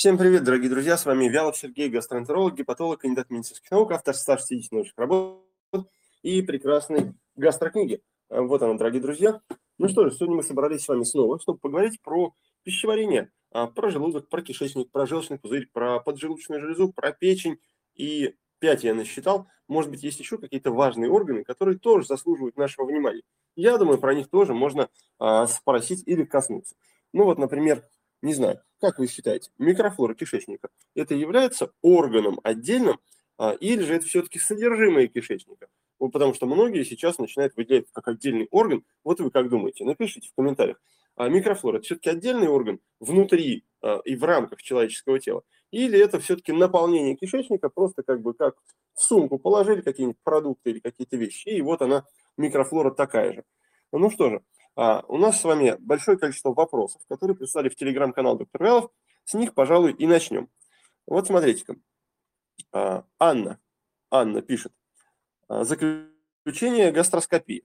Всем привет, дорогие друзья, с вами Вялов Сергей, гастроэнтеролог, гепатолог, кандидат медицинских наук, автор 160 научных работ и прекрасной гастрокниги. Э, вот она, дорогие друзья. Ну что же, сегодня мы собрались с вами снова, чтобы поговорить про пищеварение, а, про желудок, про кишечник, про желчный пузырь, про поджелудочную железу, про печень и пять я насчитал. Может быть, есть еще какие-то важные органы, которые тоже заслуживают нашего внимания. Я думаю, про них тоже можно а, спросить или коснуться. Ну вот, например, не знаю, как вы считаете, микрофлора кишечника это является органом отдельным, а, или же это все-таки содержимое кишечника? Ну, потому что многие сейчас начинают выделять как отдельный орган. Вот вы как думаете? Напишите в комментариях. А микрофлора это все-таки отдельный орган внутри а, и в рамках человеческого тела? Или это все-таки наполнение кишечника, просто как бы как в сумку положили какие-нибудь продукты или какие-то вещи, и вот она, микрофлора такая же. Ну что же, а, у нас с вами большое количество вопросов, которые прислали в телеграм-канал доктор Вялов. С них, пожалуй, и начнем. Вот смотрите-ка. А, Анна. Анна пишет. А, заключение гастроскопии.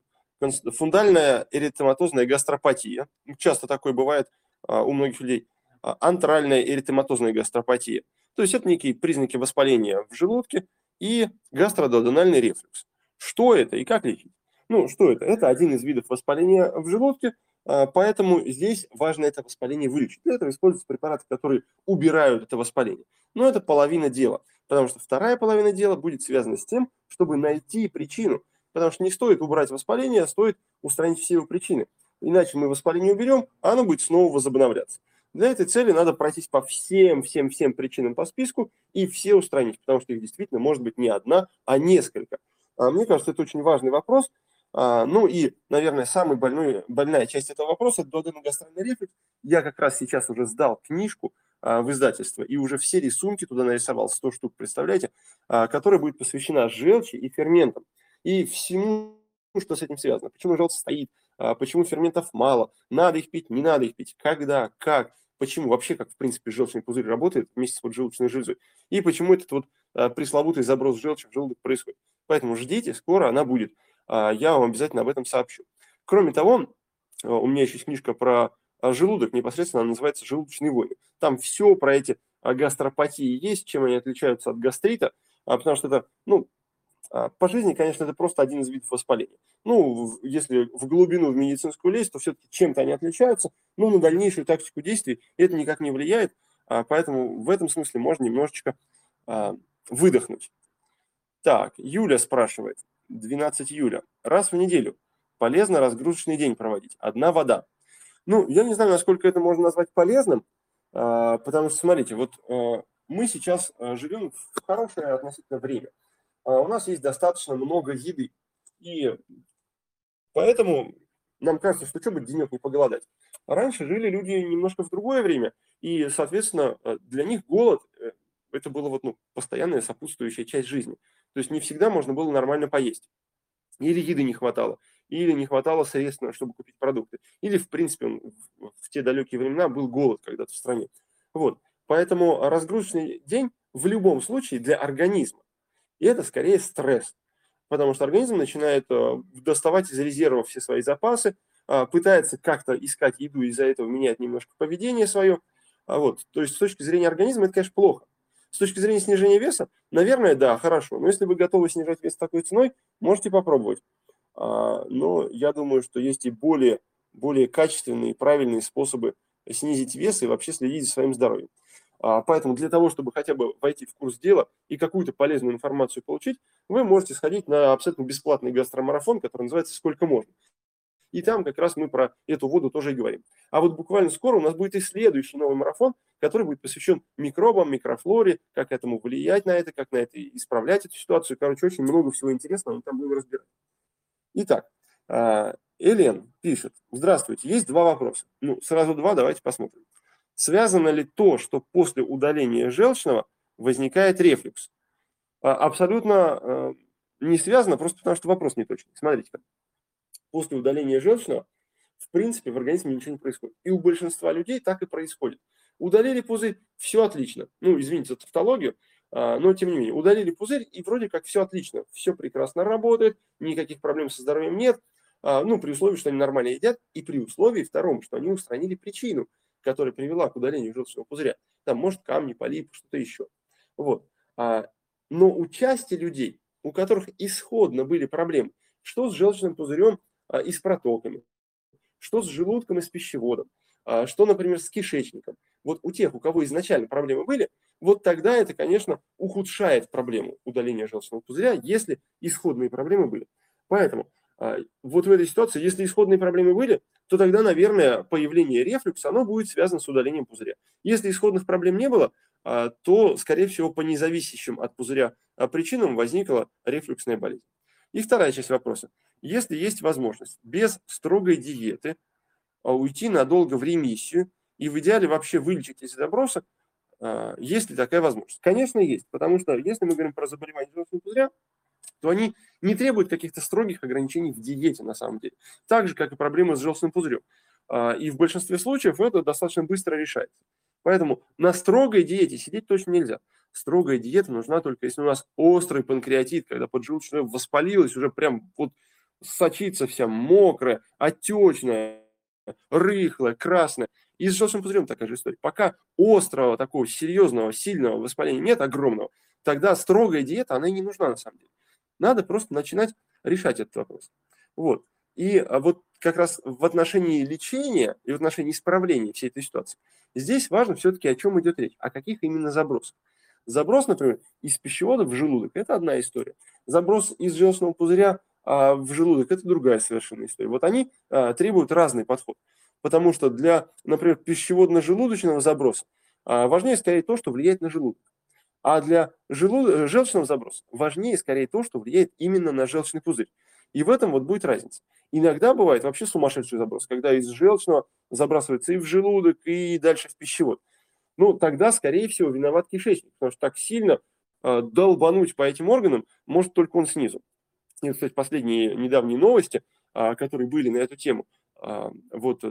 Фундальная эритематозная гастропатия. Часто такое бывает у многих людей. Антральная эритематозная гастропатия. То есть это некие признаки воспаления в желудке и гастродуоденальный рефлюкс. Что это и как лечить? Ну, что это? Это один из видов воспаления в желудке, а, поэтому здесь важно это воспаление вылечить. Для этого используются препараты, которые убирают это воспаление. Но это половина дела, потому что вторая половина дела будет связана с тем, чтобы найти причину. Потому что не стоит убрать воспаление, а стоит устранить все его причины. Иначе мы воспаление уберем, а оно будет снова возобновляться. Для этой цели надо пройтись по всем, всем, всем причинам по списку и все устранить, потому что их действительно может быть не одна, а несколько. А мне кажется, это очень важный вопрос, ну и, наверное, самая больной, больная часть этого вопроса – дуоденогастральный рефлюкс. Я как раз сейчас уже сдал книжку а, в издательство и уже все рисунки туда нарисовал, 100 штук, представляете, а, которая будет посвящена желчи и ферментам. И всему, что с этим связано. Почему желчь стоит, почему ферментов мало, надо их пить, не надо их пить, когда, как, почему вообще, как в принципе желчный пузырь работает вместе с поджелудочной железой, и почему этот вот пресловутый заброс желчи в желудок происходит. Поэтому ждите, скоро она будет. А, я вам обязательно об этом сообщу. Кроме того, а, у меня еще есть книжка про а, желудок, непосредственно она называется «Желудочные войны». Там все про эти гастропатии есть, чем они отличаются от гастрита, потому что это, ну, по жизни, конечно, это просто один из видов воспаления. Ну, если в глубину в медицинскую лезть, то все-таки чем-то они отличаются, но на дальнейшую тактику действий это никак не влияет, поэтому в этом смысле можно немножечко выдохнуть. Так, Юля спрашивает. 12 июля. Раз в неделю. Полезно разгрузочный день проводить. Одна вода. Ну, я не знаю, насколько это можно назвать полезным, а, потому что, смотрите, вот а, мы сейчас а, живем в хорошее относительно время. У нас есть достаточно много еды. И поэтому нам кажется, что что бы денек не поголодать. Раньше жили люди немножко в другое время, и, соответственно, для них голод э, – это было вот, ну, постоянная сопутствующая часть жизни. То есть не всегда можно было нормально поесть. Или еды не хватало, или не хватало средств, чтобы купить продукты. Или, в принципе, в те далекие времена был голод когда-то в стране. Вот. Поэтому разгрузочный день в любом случае для организма. И это скорее стресс. Потому что организм начинает э, доставать из резервов все свои запасы, э, пытается как-то искать еду, из-за этого меняет немножко поведение свое. А вот. То есть с точки зрения организма это, конечно, плохо. С точки зрения снижения веса, наверное, да, хорошо. Но если вы готовы снижать вес такой ценой, можете попробовать. А, но я думаю, что есть и более, более качественные правильные способы снизить вес и вообще следить за своим здоровьем. А, поэтому для того, чтобы хотя бы войти в курс дела и какую-то полезную информацию получить, вы можете сходить на абсолютно бесплатный гастромарафон, который называется «Сколько можно». И там как раз мы про эту воду тоже и говорим. А вот буквально скоро у нас будет и следующий новый марафон, который будет посвящен микробам, микрофлоре, как этому влиять на это, как на это исправлять эту ситуацию. Короче, очень много всего интересного, мы там будем разбирать. Итак, а, Элен пишет. Здравствуйте, есть два вопроса. Ну, сразу два, давайте посмотрим. Связано ли то, что после удаления желчного возникает рефлюкс? А, абсолютно а, не связано, просто потому что вопрос не точный. Смотрите-ка после удаления желчного, в принципе, в организме ничего не происходит. И у большинства людей так и происходит. Удалили пузырь, все отлично. Ну, извините за тавтологию, а, но тем не менее, удалили пузырь, и вроде как все отлично, все прекрасно работает, никаких проблем со здоровьем нет, а, ну, при условии, что они нормально едят, и при условии втором, что они устранили причину, которая привела к удалению желчного пузыря. Там, может, камни, полипы, что-то еще. Вот. А, но у части людей, у которых исходно были проблемы, что с желчным пузырем и с протоками, что с желудком и с пищеводом, а, что, например, с кишечником. Вот у тех, у кого изначально проблемы были, вот тогда это, конечно, ухудшает проблему удаления желчного пузыря, если исходные проблемы были. Поэтому а, вот в этой ситуации, если исходные проблемы были, то тогда, наверное, появление рефлюкса, оно будет связано с удалением пузыря. Если исходных проблем не было, а, то, скорее всего, по независящим от пузыря а, причинам возникла рефлюксная болезнь. И вторая часть вопроса. Если есть возможность без строгой диеты уйти надолго в ремиссию и в идеале вообще вылечить эти забросы, есть ли такая возможность? Конечно, есть, потому что если мы говорим про заболевание желчного пузыря, то они не требуют каких-то строгих ограничений в диете на самом деле. Так же, как и проблемы с желчным пузырем. А, и в большинстве случаев это достаточно быстро решается. Поэтому на строгой диете сидеть точно нельзя. Строгая диета нужна только если у нас острый панкреатит, когда поджелудочная воспалилась, уже прям вот сочится вся мокрая, отечная, рыхлая, красная. И с желчным пузырем такая же история. Пока острого, такого серьезного, сильного воспаления нет, огромного, тогда строгая диета, она и не нужна на самом деле. Надо просто начинать решать этот вопрос. Вот. И а, вот как раз в отношении лечения и в отношении исправления всей этой ситуации, здесь важно все-таки, о чем идет речь, о каких именно забросах. Заброс, например, из пищевода в желудок – это одна история. Заброс из желчного пузыря а, в желудок – это другая совершенно история. Вот они а, требуют разный подход. Потому что для, например, пищеводно-желудочного заброса важнее скорее то, что влияет на желудок. А для желуд... Желчного заброса важнее скорее то, что влияет именно на желчный пузырь. И в этом вот будет разница. Иногда бывает вообще сумасшедший заброс, когда из желчного забрасывается и в желудок, и дальше в пищевод. Ну, тогда, скорее всего, виноват кишечник, потому что так сильно э, долбануть по этим органам может только он снизу. И, кстати, последние недавние новости, э, которые были на эту тему, э, вот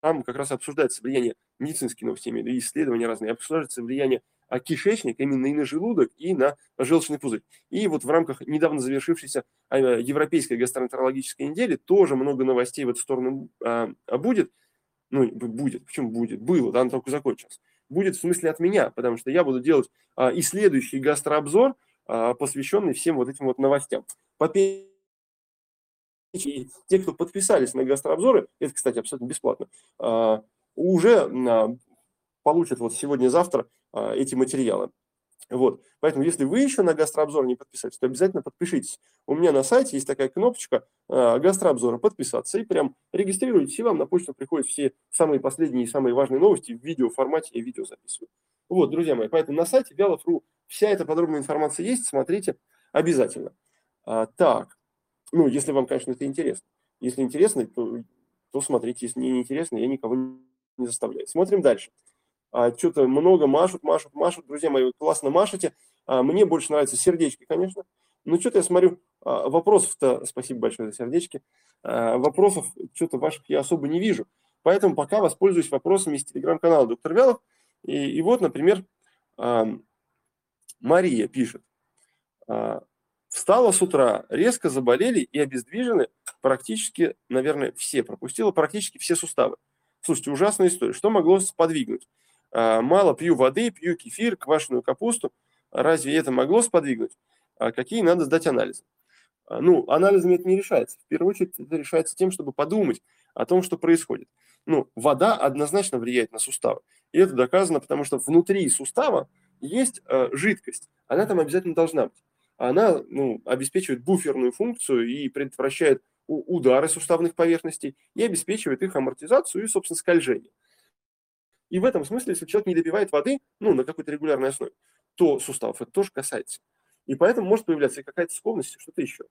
там как раз обсуждается влияние медицинские новости, и исследования разные, обсуждается влияние а кишечник именно и на желудок, и на желчный пузырь. И вот в рамках недавно завершившейся а, Европейской гастроэнтерологической недели тоже много новостей в эту сторону а, будет. Ну, будет, почему будет? Было, да, она только закончилась. Будет в смысле от меня, потому что я буду делать а, и следующий гастрообзор, а, посвященный всем вот этим вот новостям. И те, кто подписались на гастрообзоры, это, кстати, абсолютно бесплатно, а, уже получат вот сегодня-завтра а, эти материалы. Вот. Поэтому, если вы еще на гастрообзор не подписались, то обязательно подпишитесь. У меня на сайте есть такая кнопочка э, гастрообзора «Подписаться». И прям регистрируйтесь, и вам на почту приходят все самые последние и самые важные новости в видеоформате. Я видео записываю. Вот, друзья мои, поэтому на сайте Вялов.ру вся эта подробная информация есть. Смотрите обязательно. А, так, ну, если вам, конечно, это интересно. Если интересно, то, то смотрите. Если не интересно, я никого не заставляю. Смотрим дальше а, что-то много машут, машут, машут. Друзья мои, классно машете. А, мне больше нравятся сердечки, конечно. Но что-то я смотрю, а, вопросов-то, спасибо большое за сердечки, а, вопросов что-то ваших я особо не вижу. Поэтому пока воспользуюсь вопросами из телеграм-канала доктор Вялов. И, и вот, например, Мария пишет. А, Встала с утра, резко заболели и обездвижены практически, наверное, все, пропустила практически все суставы. Слушайте, ужасная история. Что могло сподвигнуть? А, мало пью воды, пью кефир, квашеную капусту. Разве это могло сподвигнуть? А какие надо сдать анализы? Ну, анализами это не решается. В первую очередь это решается тем, чтобы подумать о том, что происходит. Ну, вода однозначно влияет на суставы. И это доказано, потому что внутри сустава есть э, жидкость. Она там обязательно должна быть. Она ну, обеспечивает буферную функцию и предотвращает удары суставных поверхностей и обеспечивает их амортизацию и, собственно, скольжение. И в этом смысле, если человек не допивает воды, ну, на какой-то регулярной основе, то суставов это тоже касается. И поэтому может появляться какая-то скованность, что-то еще.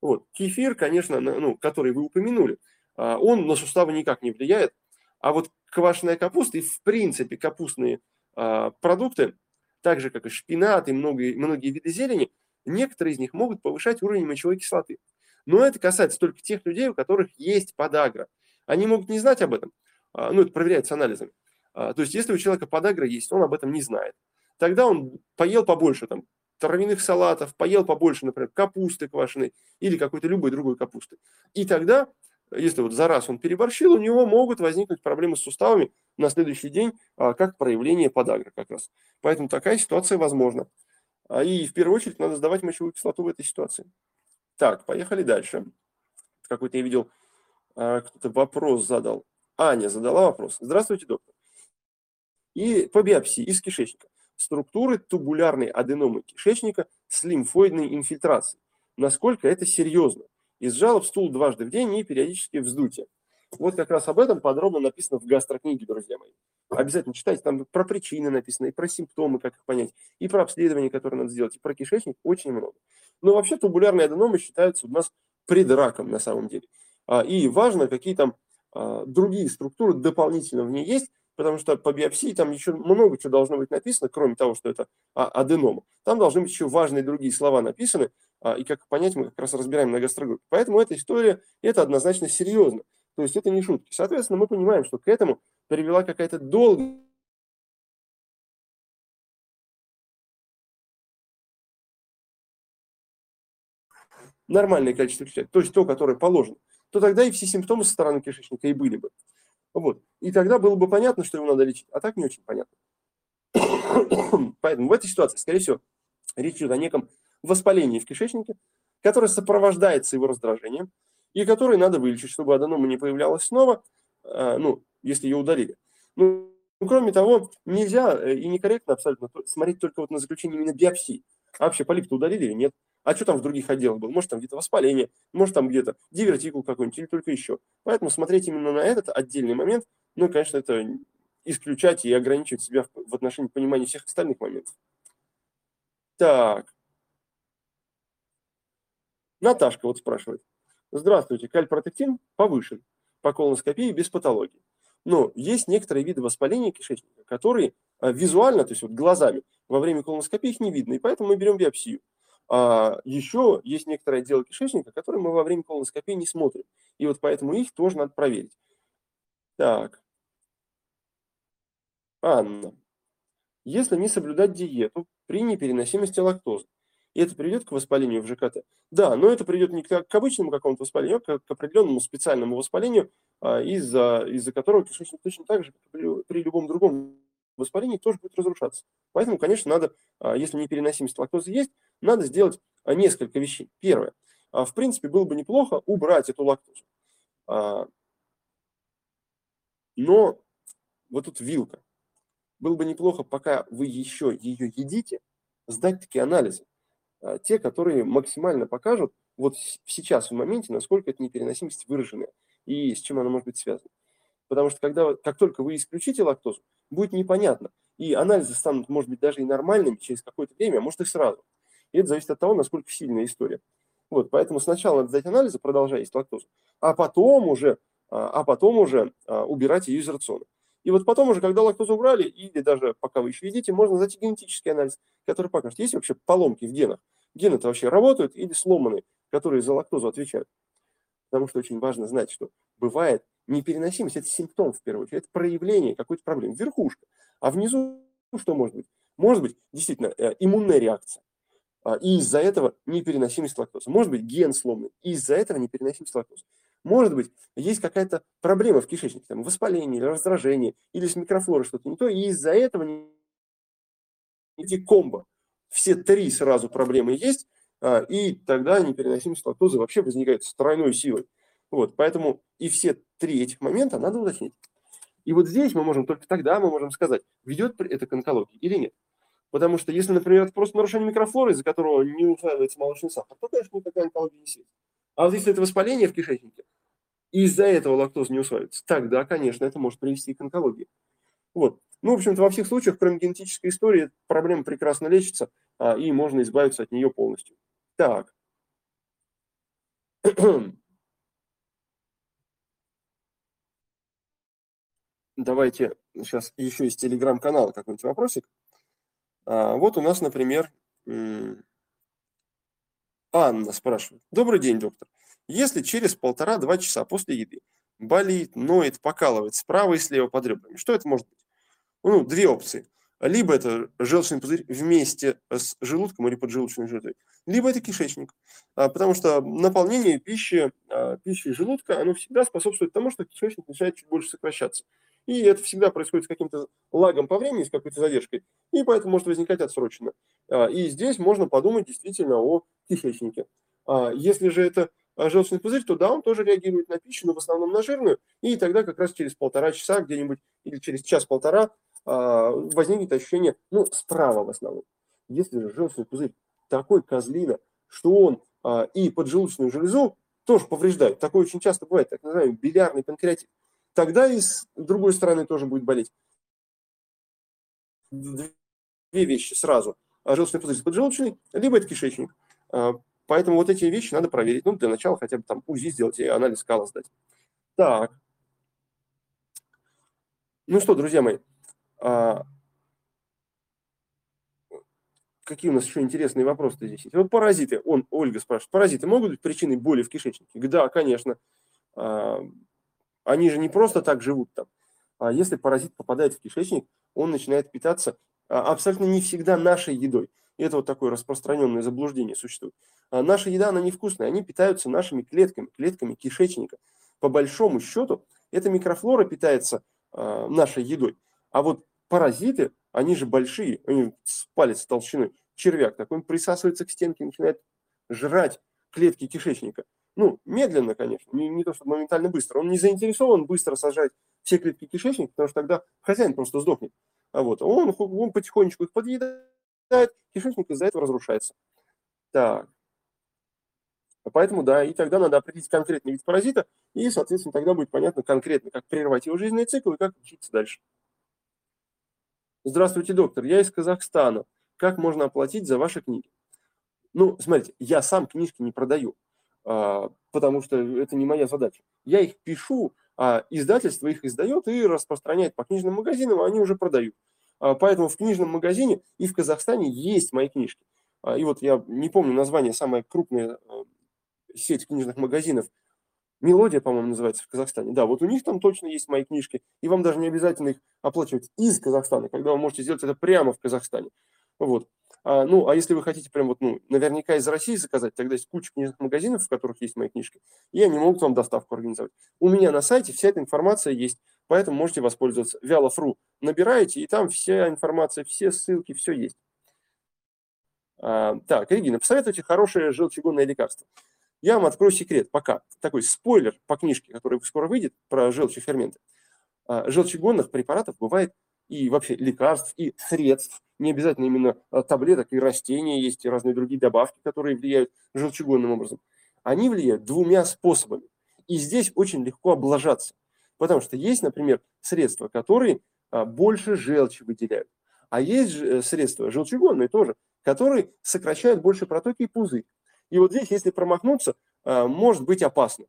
Вот. Кефир, конечно, ну, который вы упомянули, а, он на суставы никак не влияет. А вот квашеная капуста и, в принципе, капустные а, продукты, так же, как и шпинат и многие, многие виды зелени, некоторые из них могут повышать уровень мочевой кислоты. Но это касается только тех людей, у которых есть подагра. Они могут не знать об этом, а, ну, это проверяется анализами. А, то есть, если у человека подагра есть, он об этом не знает. Тогда он поел побольше там, травяных салатов, поел побольше, например, капусты квашеной или какой-то любой другой капусты. И тогда если вот за раз он переборщил, у него могут возникнуть проблемы с суставами на следующий день, а, как проявление подагры как раз. Поэтому такая ситуация возможна. А, и в первую очередь надо сдавать мочевую кислоту в этой ситуации. Так, поехали дальше. Какой-то я видел, а, кто-то вопрос задал. Аня задала вопрос. Здравствуйте, доктор. И по биопсии из кишечника. Структуры тубулярной аденомы кишечника с лимфоидной инфильтрацией. Насколько это серьезно? Из жалоб стул дважды в день и периодически вздутие. Вот как раз об этом подробно написано в гастрокниге, друзья мои. Обязательно читайте, там про причины написано, и про симптомы, как их понять, и про обследование, которое надо сделать, и про кишечник очень много. Но вообще тубулярные аденомы считаются у нас предраком на самом деле. А, и важно, какие там а, другие структуры дополнительно в ней есть, потому что по биопсии там еще много чего должно быть написано, кроме того, что это а, аденома. Там должны быть еще важные другие слова написаны, и как понять, мы как раз разбираем на гастрогруппе. Поэтому эта история, это однозначно серьезно. То есть это не шутки. Соответственно, мы понимаем, что к этому привела какая-то долгая нормальное количество клеток, то есть то, которое положено, то тогда и все симптомы со стороны кишечника и были бы. Вот. И тогда было бы понятно, что его надо лечить. А так не очень понятно. Поэтому в этой ситуации, скорее всего, речь идет о неком воспалении в кишечнике, которое сопровождается его раздражением, и которое надо вылечить, чтобы аденома не появлялась снова, а, ну, если ее удалили. Ну, кроме того, нельзя э, и некорректно абсолютно смотреть только вот на заключение именно биопсии. А вообще полип-то удалили или нет? А что там в других отделах было? Может, там где-то воспаление, может, там где-то дивертикул какой-нибудь или только еще. Поэтому смотреть именно на этот отдельный момент, ну, конечно, это исключать и ограничивать себя в отношении понимания всех остальных моментов. Так. Наташка вот спрашивает. Здравствуйте, кальпротектин повышен по колоноскопии без патологии. Но есть некоторые виды воспаления кишечника, которые а, визуально, то есть вот глазами, во время колоноскопии их не видно, и поэтому мы берем биопсию. А еще есть некоторые отделы кишечника, которые мы во время колоноскопии не смотрим. И вот поэтому их тоже надо проверить. Так. Анна. Если не соблюдать диету при непереносимости лактозы, и это приведет к воспалению в ЖКТ. Да, но это приведет не к, к обычному какому-то воспалению, а к, определенному специальному воспалению, а, из-за из которого кишечник точно так же, как при, при любом другом воспалении, тоже будет разрушаться. Поэтому, конечно, надо, а, если непереносимость лактозы есть, надо сделать а, несколько вещей. Первое. В принципе, было бы неплохо убрать эту лактозу. Но вот тут вилка. Было бы неплохо, пока вы еще ее едите, сдать такие анализы. Те, которые максимально покажут вот сейчас, в моменте, насколько эта непереносимость выраженная и с чем она может быть связана. Потому что когда, как только вы исключите лактозу, будет непонятно. И анализы станут, может быть, даже и нормальными через какое-то время, а может и сразу. И это зависит от того, насколько сильная история. Вот, поэтому сначала надо сдать анализы, продолжая есть лактозу, а потом уже, а, а потом уже а, убирать ее из рациона. И вот потом уже, когда лактозу убрали, или даже пока вы еще едите, можно сдать генетический анализ, который покажет, есть вообще поломки в генах. Гены-то вообще работают или сломаны, которые за лактозу отвечают. Потому что очень важно знать, что бывает непереносимость – это симптом в первую очередь, это проявление какой-то проблемы, верхушка. А внизу что может быть? Может быть действительно э, иммунная реакция а, и из-за этого непереносимость лактозы. Может быть, ген сломанный, и из-за этого непереносимость лактозы. Может быть, есть какая-то проблема в кишечнике, там, воспаление или раздражение, или с микрофлорой что-то не то, и из-за этого эти комбо. Все три сразу проблемы есть, а, и тогда непереносимость лактозы вообще возникает с тройной силой. Вот, поэтому и все три этих момента надо уточнить. И вот здесь мы можем, только тогда мы можем сказать, ведет это к онкологии или нет. Потому что если, например, это просто нарушение микрофлоры, из-за которого не усваивается молочный сахар, то, конечно, никакая онкология не светит. А вот если это воспаление в кишечнике, и из-за этого лактоза не усваивается, тогда, конечно, это может привести к онкологии. Вот. Ну, в общем-то, во всех случаях, кроме генетической истории, проблема прекрасно лечится, и можно избавиться от нее полностью. Так. Давайте сейчас еще из телеграм-канала какой-нибудь вопросик. А, вот у нас, например, Анна спрашивает. Добрый день, доктор. Если через полтора-два часа после еды болит, ноет, покалывает справа и слева под ребрами, что это может быть? Ну, две опции. Либо это желчный пузырь вместе с желудком или поджелудочной железой, либо это кишечник. А, потому что наполнение пищи, а, пищи желудка, оно всегда способствует тому, что кишечник начинает чуть больше сокращаться. И это всегда происходит с каким-то лагом по времени, с какой-то задержкой, и поэтому может возникать отсроченно. А, и здесь можно подумать действительно о кишечнике. Если же это желчный пузырь, то да, он тоже реагирует на пищу, но в основном на жирную, и тогда как раз через полтора часа где-нибудь, или через час-полтора возникнет ощущение, ну, справа в основном. Если же желчный пузырь такой козлина, что он а, и поджелудочную железу тоже повреждает, такое очень часто бывает, так называемый билярный панкреатит, тогда и с другой стороны тоже будет болеть. Две вещи сразу. Желчный пузырь поджелудочный, либо это кишечник. А, поэтому вот эти вещи надо проверить. Ну, для начала хотя бы там УЗИ сделать и анализ кала сдать. Так. Ну что, друзья мои, а, какие у нас еще интересные вопросы здесь есть? Вот паразиты, он, Ольга спрашивает, паразиты могут быть причиной боли в кишечнике? Да, конечно. А, они же не просто так живут там. А если паразит попадает в кишечник, он начинает питаться абсолютно не всегда нашей едой. И это вот такое распространенное заблуждение существует. А наша еда, она невкусная. Они питаются нашими клетками, клетками кишечника. По большому счету, эта микрофлора питается нашей едой. А вот Паразиты, они же большие, они с палец толщины, червяк такой, он присасывается к стенке, начинает жрать клетки кишечника. Ну, медленно, конечно, не, не то, что моментально быстро. Он не заинтересован быстро сажать все клетки кишечника, потому что тогда хозяин просто сдохнет. А вот он, он потихонечку их подъедает, кишечник из-за этого разрушается. Так. Поэтому, да, и тогда надо определить конкретный вид паразита, и, соответственно, тогда будет понятно конкретно, как прервать его жизненный цикл и как учиться дальше. Здравствуйте, доктор, я из Казахстана. Как можно оплатить за ваши книги? Ну, смотрите, я сам книжки не продаю, а, потому что это не моя задача. Я их пишу, а издательство их издает и распространяет по книжным магазинам, а они уже продают. А, поэтому в книжном магазине и в Казахстане есть мои книжки. А, и вот я не помню название, самая крупная сеть книжных магазинов Мелодия, по-моему, называется в Казахстане. Да, вот у них там точно есть мои книжки, и вам даже не обязательно их оплачивать из Казахстана, когда вы можете сделать это прямо в Казахстане. Вот. А, ну, а если вы хотите прям вот, ну, наверняка из России заказать, тогда есть куча книжных магазинов, в которых есть мои книжки, и они могут вам доставку организовать. У меня на сайте вся эта информация есть, поэтому можете воспользоваться. Вялов.ру набираете, и там вся информация, все ссылки, все есть. А, так, Регина, посоветуйте хорошее желчегонное лекарство. Я вам открою секрет пока. Такой спойлер по книжке, которая скоро выйдет, про желчеферменты. А, желчегонных препаратов бывает и вообще лекарств, и средств. Не обязательно именно а, таблеток, и растения есть, и разные другие добавки, которые влияют желчегонным образом. Они влияют двумя способами. И здесь очень легко облажаться. Потому что есть, например, средства, которые а, больше желчи выделяют. А есть э, средства желчегонные тоже, которые сокращают больше протоки и пузырь. И вот здесь, если промахнуться, э, может быть опасно.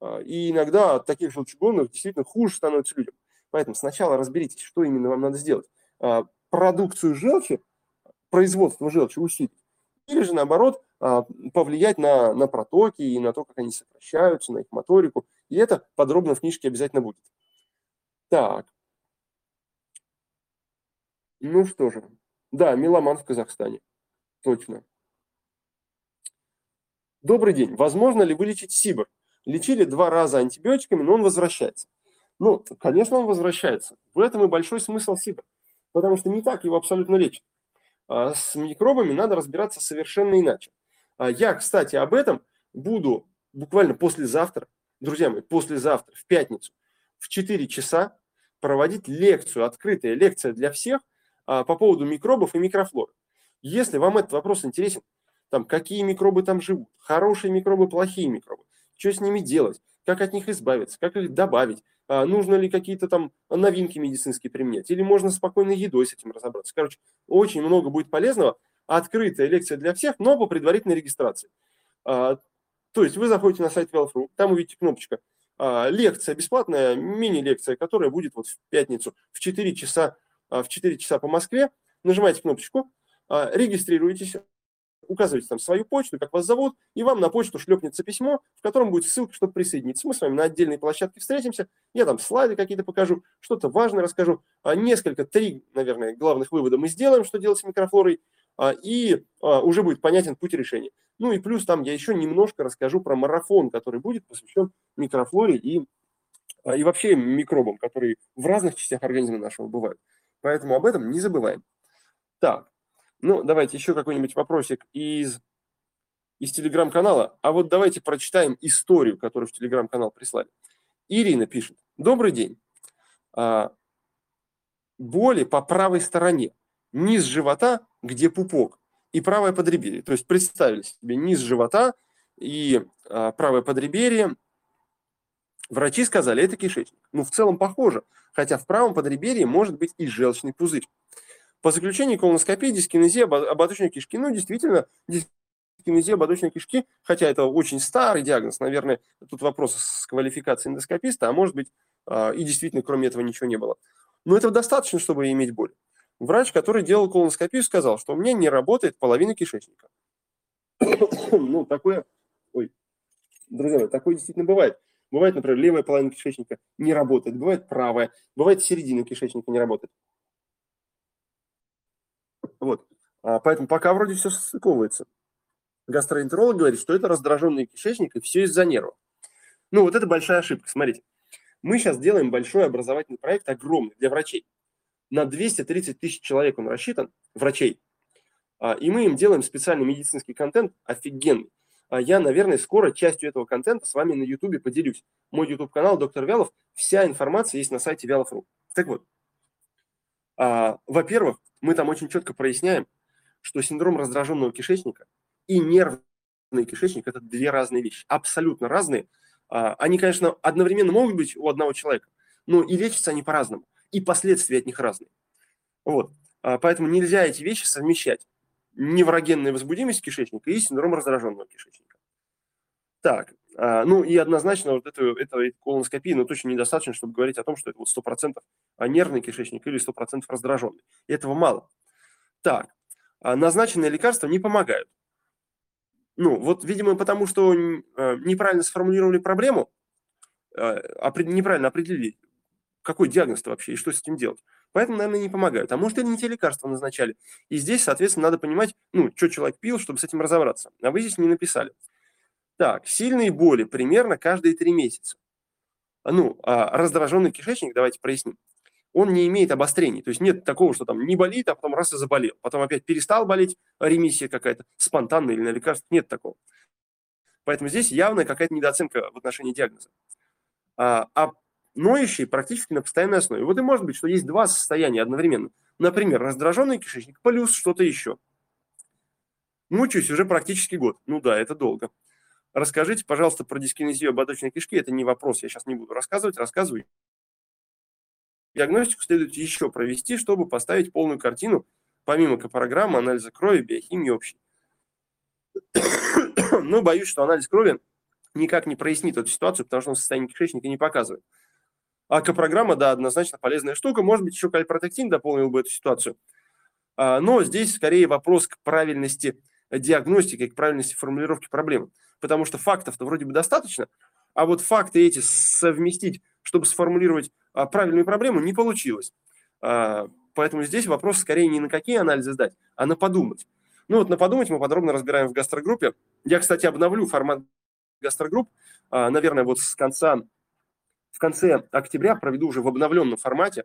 Э, и иногда от таких желчегонов действительно хуже становится людям. Поэтому сначала разберитесь, что именно вам надо сделать. Э, продукцию желчи, производство желчи усилить. Или же, наоборот, повлиять на, на протоки и на то, как они сокращаются, на их моторику. И это подробно в книжке обязательно будет. Так. Ну что же. Да, меломан в Казахстане. Точно. Добрый день. Возможно ли вылечить СИБР? Лечили два раза антибиотиками, но он возвращается. Ну, конечно, он возвращается. В этом и большой смысл СИБР. Потому что не так его абсолютно лечат. А с микробами надо разбираться совершенно иначе. А я, кстати, об этом буду буквально послезавтра, друзья мои, послезавтра, в пятницу, в 4 часа проводить лекцию, открытая лекция для всех а, по поводу микробов и микрофлоры. Если вам этот вопрос интересен, там, какие микробы там живут, хорошие микробы, плохие микробы, что с ними делать, как от них избавиться, как их добавить, а, нужно ли какие-то там новинки медицинские применять, или можно спокойно едой с этим разобраться. Короче, очень много будет полезного. Открытая лекция для всех, но по предварительной регистрации. А, то есть вы заходите на сайт Wealth.ru, там увидите кнопочка а, лекция бесплатная, мини-лекция, которая будет вот в пятницу в 4 часа, в 4 часа по Москве. Нажимаете кнопочку, регистрируетесь, указываете там свою почту, как вас зовут, и вам на почту шлепнется письмо, в котором будет ссылка, чтобы присоединиться. Мы с вами на отдельной площадке встретимся, я там слайды какие-то покажу, что-то важное расскажу. А несколько, три, наверное, главных вывода мы сделаем, что делать с микрофлорой, а, и а, уже будет понятен путь решения. Ну и плюс там я еще немножко расскажу про марафон, который будет посвящен микрофлоре и, и вообще микробам, которые в разных частях организма нашего бывают. Поэтому об этом не забываем. Так, ну, давайте еще какой-нибудь вопросик из, из телеграм-канала. А вот давайте прочитаем историю, которую в телеграм-канал прислали. Ирина пишет. Добрый день. А, боли по правой стороне. Низ живота, где пупок, и правое подреберье. То есть представили себе низ живота и а, правое подреберье. Врачи сказали, это кишечник. Ну, в целом похоже. Хотя в правом подреберье может быть и желчный пузырь. По заключению колоноскопии дискинезия ободочной кишки, ну, действительно, дискинезия ободочной кишки, хотя это очень старый диагноз, наверное, тут вопрос с квалификацией эндоскописта, а может быть, а, и действительно, кроме этого ничего не было. Но этого достаточно, чтобы иметь боль. Врач, который делал колоноскопию, сказал, что у меня не работает половина кишечника. ну, такое, ой, друзья мои, такое действительно бывает. Бывает, например, левая половина кишечника не работает, бывает правая, бывает середина кишечника не работает. Вот. А, поэтому пока вроде все состыковывается. Гастроэнтеролог говорит, что это раздраженный кишечник, и все из-за нервов. Ну, вот это большая ошибка. Смотрите, мы сейчас делаем большой образовательный проект, огромный, для врачей. На 230 тысяч человек он рассчитан, врачей. А, и мы им делаем специальный медицинский контент, офигенный. А я, наверное, скоро частью этого контента с вами на YouTube поделюсь. Мой YouTube-канал «Доктор Вялов», вся информация есть на сайте Вялов.ру. Так вот, во-первых, мы там очень четко проясняем, что синдром раздраженного кишечника и нервный кишечник – это две разные вещи, абсолютно разные. А, они, конечно, одновременно могут быть у одного человека, но и лечатся они по-разному, и последствия от них разные. Вот. А, поэтому нельзя эти вещи совмещать. Неврогенная возбудимость кишечника и синдром раздраженного кишечника. Так, ну и однозначно вот это, это колоноскопии, но точно недостаточно, чтобы говорить о том, что это вот 100% нервный кишечник или 100% раздраженный. Этого мало. Так, а назначенные лекарства не помогают. Ну, вот, видимо, потому что а, неправильно сформулировали проблему, неправильно определили, какой диагноз вообще и что с этим делать. Поэтому, наверное, не помогают. А может, и не те лекарства назначали. И здесь, соответственно, надо понимать, ну, что человек пил, чтобы с этим разобраться. А вы здесь не написали. Так, сильные боли примерно каждые три месяца. Ну, а раздраженный кишечник, давайте проясним, он не имеет обострений. То есть нет такого, что там не болит, а потом раз и заболел. Потом опять перестал болеть, ремиссия какая-то, спонтанная или на лекарство. Нет такого. Поэтому здесь явная какая-то недооценка в отношении диагноза. А, а ноющий практически на постоянной основе. Вот и может быть, что есть два состояния одновременно. Например, раздраженный кишечник плюс что-то еще. Мучаюсь уже практически год. Ну да, это долго. Расскажите, пожалуйста, про дискинезию ободочной кишки. Это не вопрос, я сейчас не буду рассказывать, рассказываю. Диагностику следует еще провести, чтобы поставить полную картину, помимо программы анализа крови, биохимии общей. Но боюсь, что анализ крови никак не прояснит эту ситуацию, потому что он состояние кишечника не показывает. А программа, да, однозначно полезная штука. Может быть, еще кальпротектин дополнил бы эту ситуацию. А, но здесь скорее вопрос к правильности диагностики, к правильности формулировки проблемы потому что фактов-то вроде бы достаточно, а вот факты эти совместить, чтобы сформулировать а, правильную проблему, не получилось. А, поэтому здесь вопрос скорее не на какие анализы сдать, а на подумать. Ну вот на подумать мы подробно разбираем в гастрогруппе. Я, кстати, обновлю формат гастрогрупп, а, наверное, вот с конца, в конце октября проведу уже в обновленном формате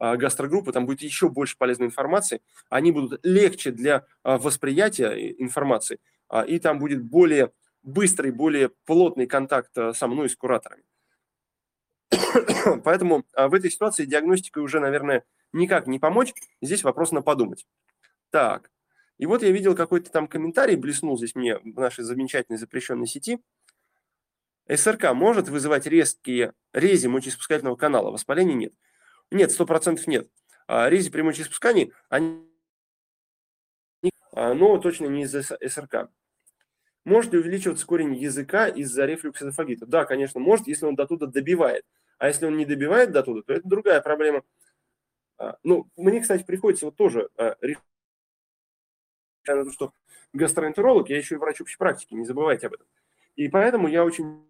а, гастрогруппы, там будет еще больше полезной информации, они будут легче для а, восприятия информации, а, и там будет более быстрый, более плотный контакт э, со мной с кураторами. Поэтому а, в этой ситуации диагностикой уже, наверное, никак не помочь. Здесь вопрос на подумать. Так, и вот я видел какой-то там комментарий, блеснул здесь мне в нашей замечательной запрещенной сети. СРК может вызывать резкие рези мочеиспускательного канала, воспаления нет. Нет, сто процентов нет. А рези при мочеиспускании, они, а, но точно не из СРК. Может ли увеличиваться корень языка из-за рефлюксоэзофагита? Да, конечно, может, если он до туда добивает. А если он не добивает до туда, то это другая проблема. А, ну, мне, кстати, приходится вот тоже а, решать, что гастроэнтеролог, я еще и врач общей практики, не забывайте об этом. И поэтому я очень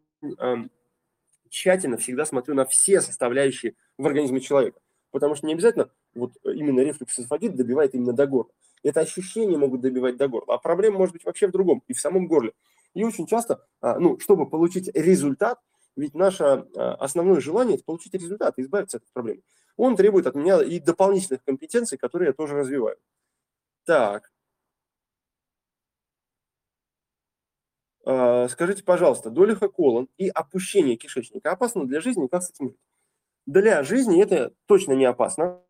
тщательно всегда смотрю на все составляющие в организме человека. Потому что не обязательно вот именно рефлюкс эзофагит добивает именно до горла. Это ощущения могут добивать до горла. А проблема может быть вообще в другом, и в самом горле. И очень часто, а, ну, чтобы получить результат, ведь наше а, основное желание – это получить результат, избавиться от проблемы. Он требует от меня и дополнительных компетенций, которые я тоже развиваю. Так. А, скажите, пожалуйста, долиха колон и опущение кишечника опасно для жизни? Как с этим жить? Для жизни это точно не опасно.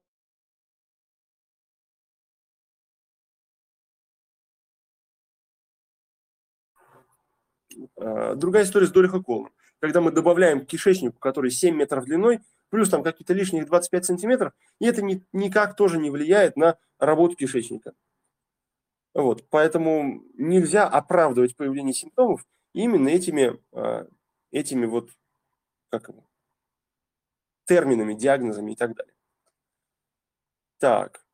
Другая история с долихоколом. Когда мы добавляем к кишечнику, который 7 метров длиной, плюс там какие-то лишних 25 сантиметров, и это ни, никак тоже не влияет на работу кишечника. Вот, поэтому нельзя оправдывать появление симптомов именно этими, а, этими вот как терминами, диагнозами и так далее. Так.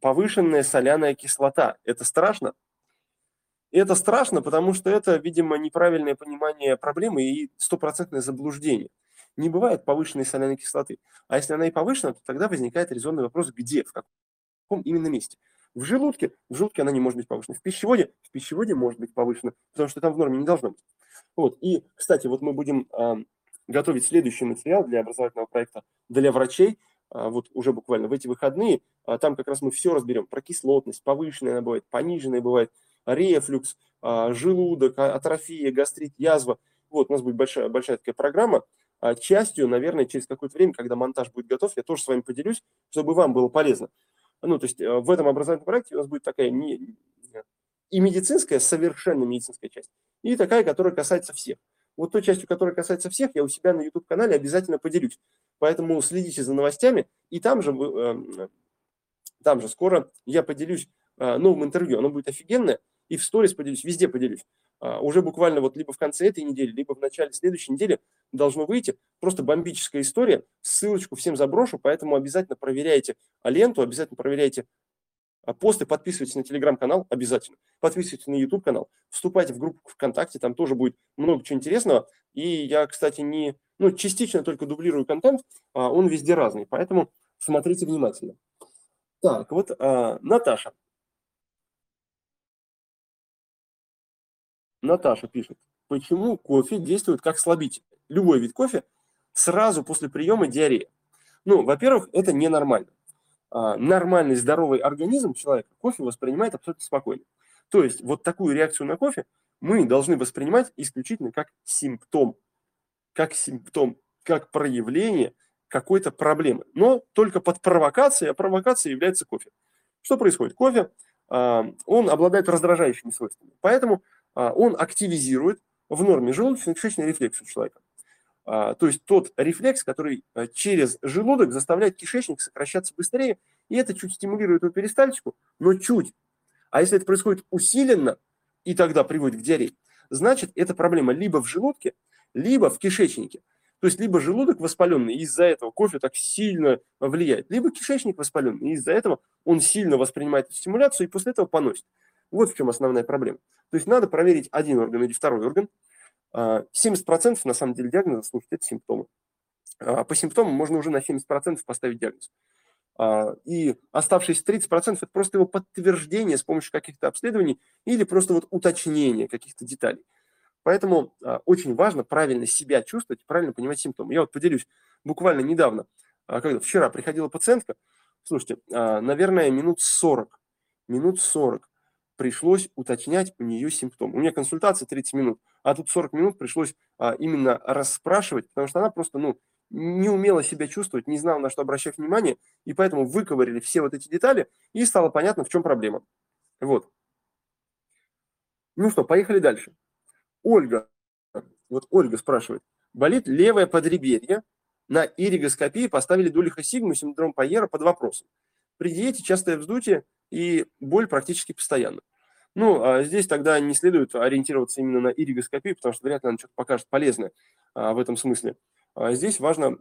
Повышенная соляная кислота. Это страшно? И это страшно, потому что это, видимо, неправильное понимание проблемы и стопроцентное заблуждение. Не бывает повышенной соляной кислоты. А если она и повышена, то тогда возникает резонный вопрос, где, в каком именно месте. В желудке, в желудке она не может быть повышена. В пищеводе, в пищеводе может быть повышена, потому что там в норме не должно быть. Вот. И, кстати, вот мы будем э, готовить следующий материал для образовательного проекта для врачей, э, вот уже буквально в эти выходные. Э, там как раз мы все разберем про кислотность, повышенная она бывает, пониженная бывает, рефлюкс, а, желудок, а, атрофия, гастрит, язва. Вот, у нас будет большая, большая такая программа. А, частью, наверное, через какое-то время, когда монтаж будет готов, я тоже с вами поделюсь, чтобы вам было полезно. Ну, то есть э, в этом образовательном проекте у нас будет такая не, и медицинская, совершенно медицинская часть, и такая, которая касается всех. Вот той частью, которая касается всех, я у себя на YouTube-канале обязательно поделюсь. Поэтому следите за новостями, и там же, э, там же скоро я поделюсь новым интервью. Оно будет офигенное и в сторис поделюсь, везде поделюсь. А, уже буквально вот либо в конце этой недели, либо в начале следующей недели должно выйти. Просто бомбическая история. Ссылочку всем заброшу, поэтому обязательно проверяйте ленту, обязательно проверяйте а, посты, подписывайтесь на телеграм-канал обязательно, подписывайтесь на YouTube канал, вступайте в группу ВКонтакте, там тоже будет много чего интересного. И я, кстати, не, ну, частично только дублирую контент, а он везде разный, поэтому смотрите внимательно. Так, вот Наташа. Наташа пишет, почему кофе действует как слабитель? Любой вид кофе сразу после приема диарея. Ну, во-первых, это ненормально. А, нормальный здоровый организм человека кофе воспринимает абсолютно спокойно. То есть вот такую реакцию на кофе мы должны воспринимать исключительно как симптом, как симптом, как проявление какой-то проблемы. Но только под провокацией, а провокацией является кофе. Что происходит? Кофе, а, он обладает раздражающими свойствами. Поэтому он активизирует в норме желудочно-кишечный рефлекс у человека. А, то есть тот рефлекс, который а, через желудок заставляет кишечник сокращаться быстрее, и это чуть стимулирует эту перистальтику, но чуть. А если это происходит усиленно, и тогда приводит к диарее, значит, эта проблема либо в желудке, либо в кишечнике. То есть либо желудок воспаленный, из-за этого кофе так сильно влияет, либо кишечник воспаленный, и из-за этого он сильно воспринимает стимуляцию, и после этого поносит. Вот в чем основная проблема. То есть надо проверить один орган или второй орган. 70% а, на самом деле диагноза, слушайте, это симптомы. А, по симптомам можно уже на 70% поставить диагноз. А, и оставшиеся 30% это просто его подтверждение с помощью каких-то обследований или просто вот уточнение каких-то деталей. Поэтому очень важно правильно себя чувствовать, правильно понимать симптомы. Я вот поделюсь, буквально недавно, когда вчера приходила пациентка, слушайте, наверное, минут 40, минут 40 пришлось уточнять у нее симптомы. У меня консультация 30 минут, а тут 40 минут пришлось а, именно расспрашивать, потому что она просто, ну, не умела себя чувствовать, не знала, на что обращать внимание, и поэтому выковырили все вот эти детали, и стало понятно, в чем проблема. Вот. Ну что, поехали дальше. Ольга, вот Ольга спрашивает, болит левое подреберье, на иригоскопии поставили дулихосигму синдром Пайера под вопросом. При диете частое вздутие и боль практически постоянно. Ну, а здесь тогда не следует ориентироваться именно на иригоскопию, потому что вряд ли она что-то покажет полезное а, в этом смысле. А здесь важно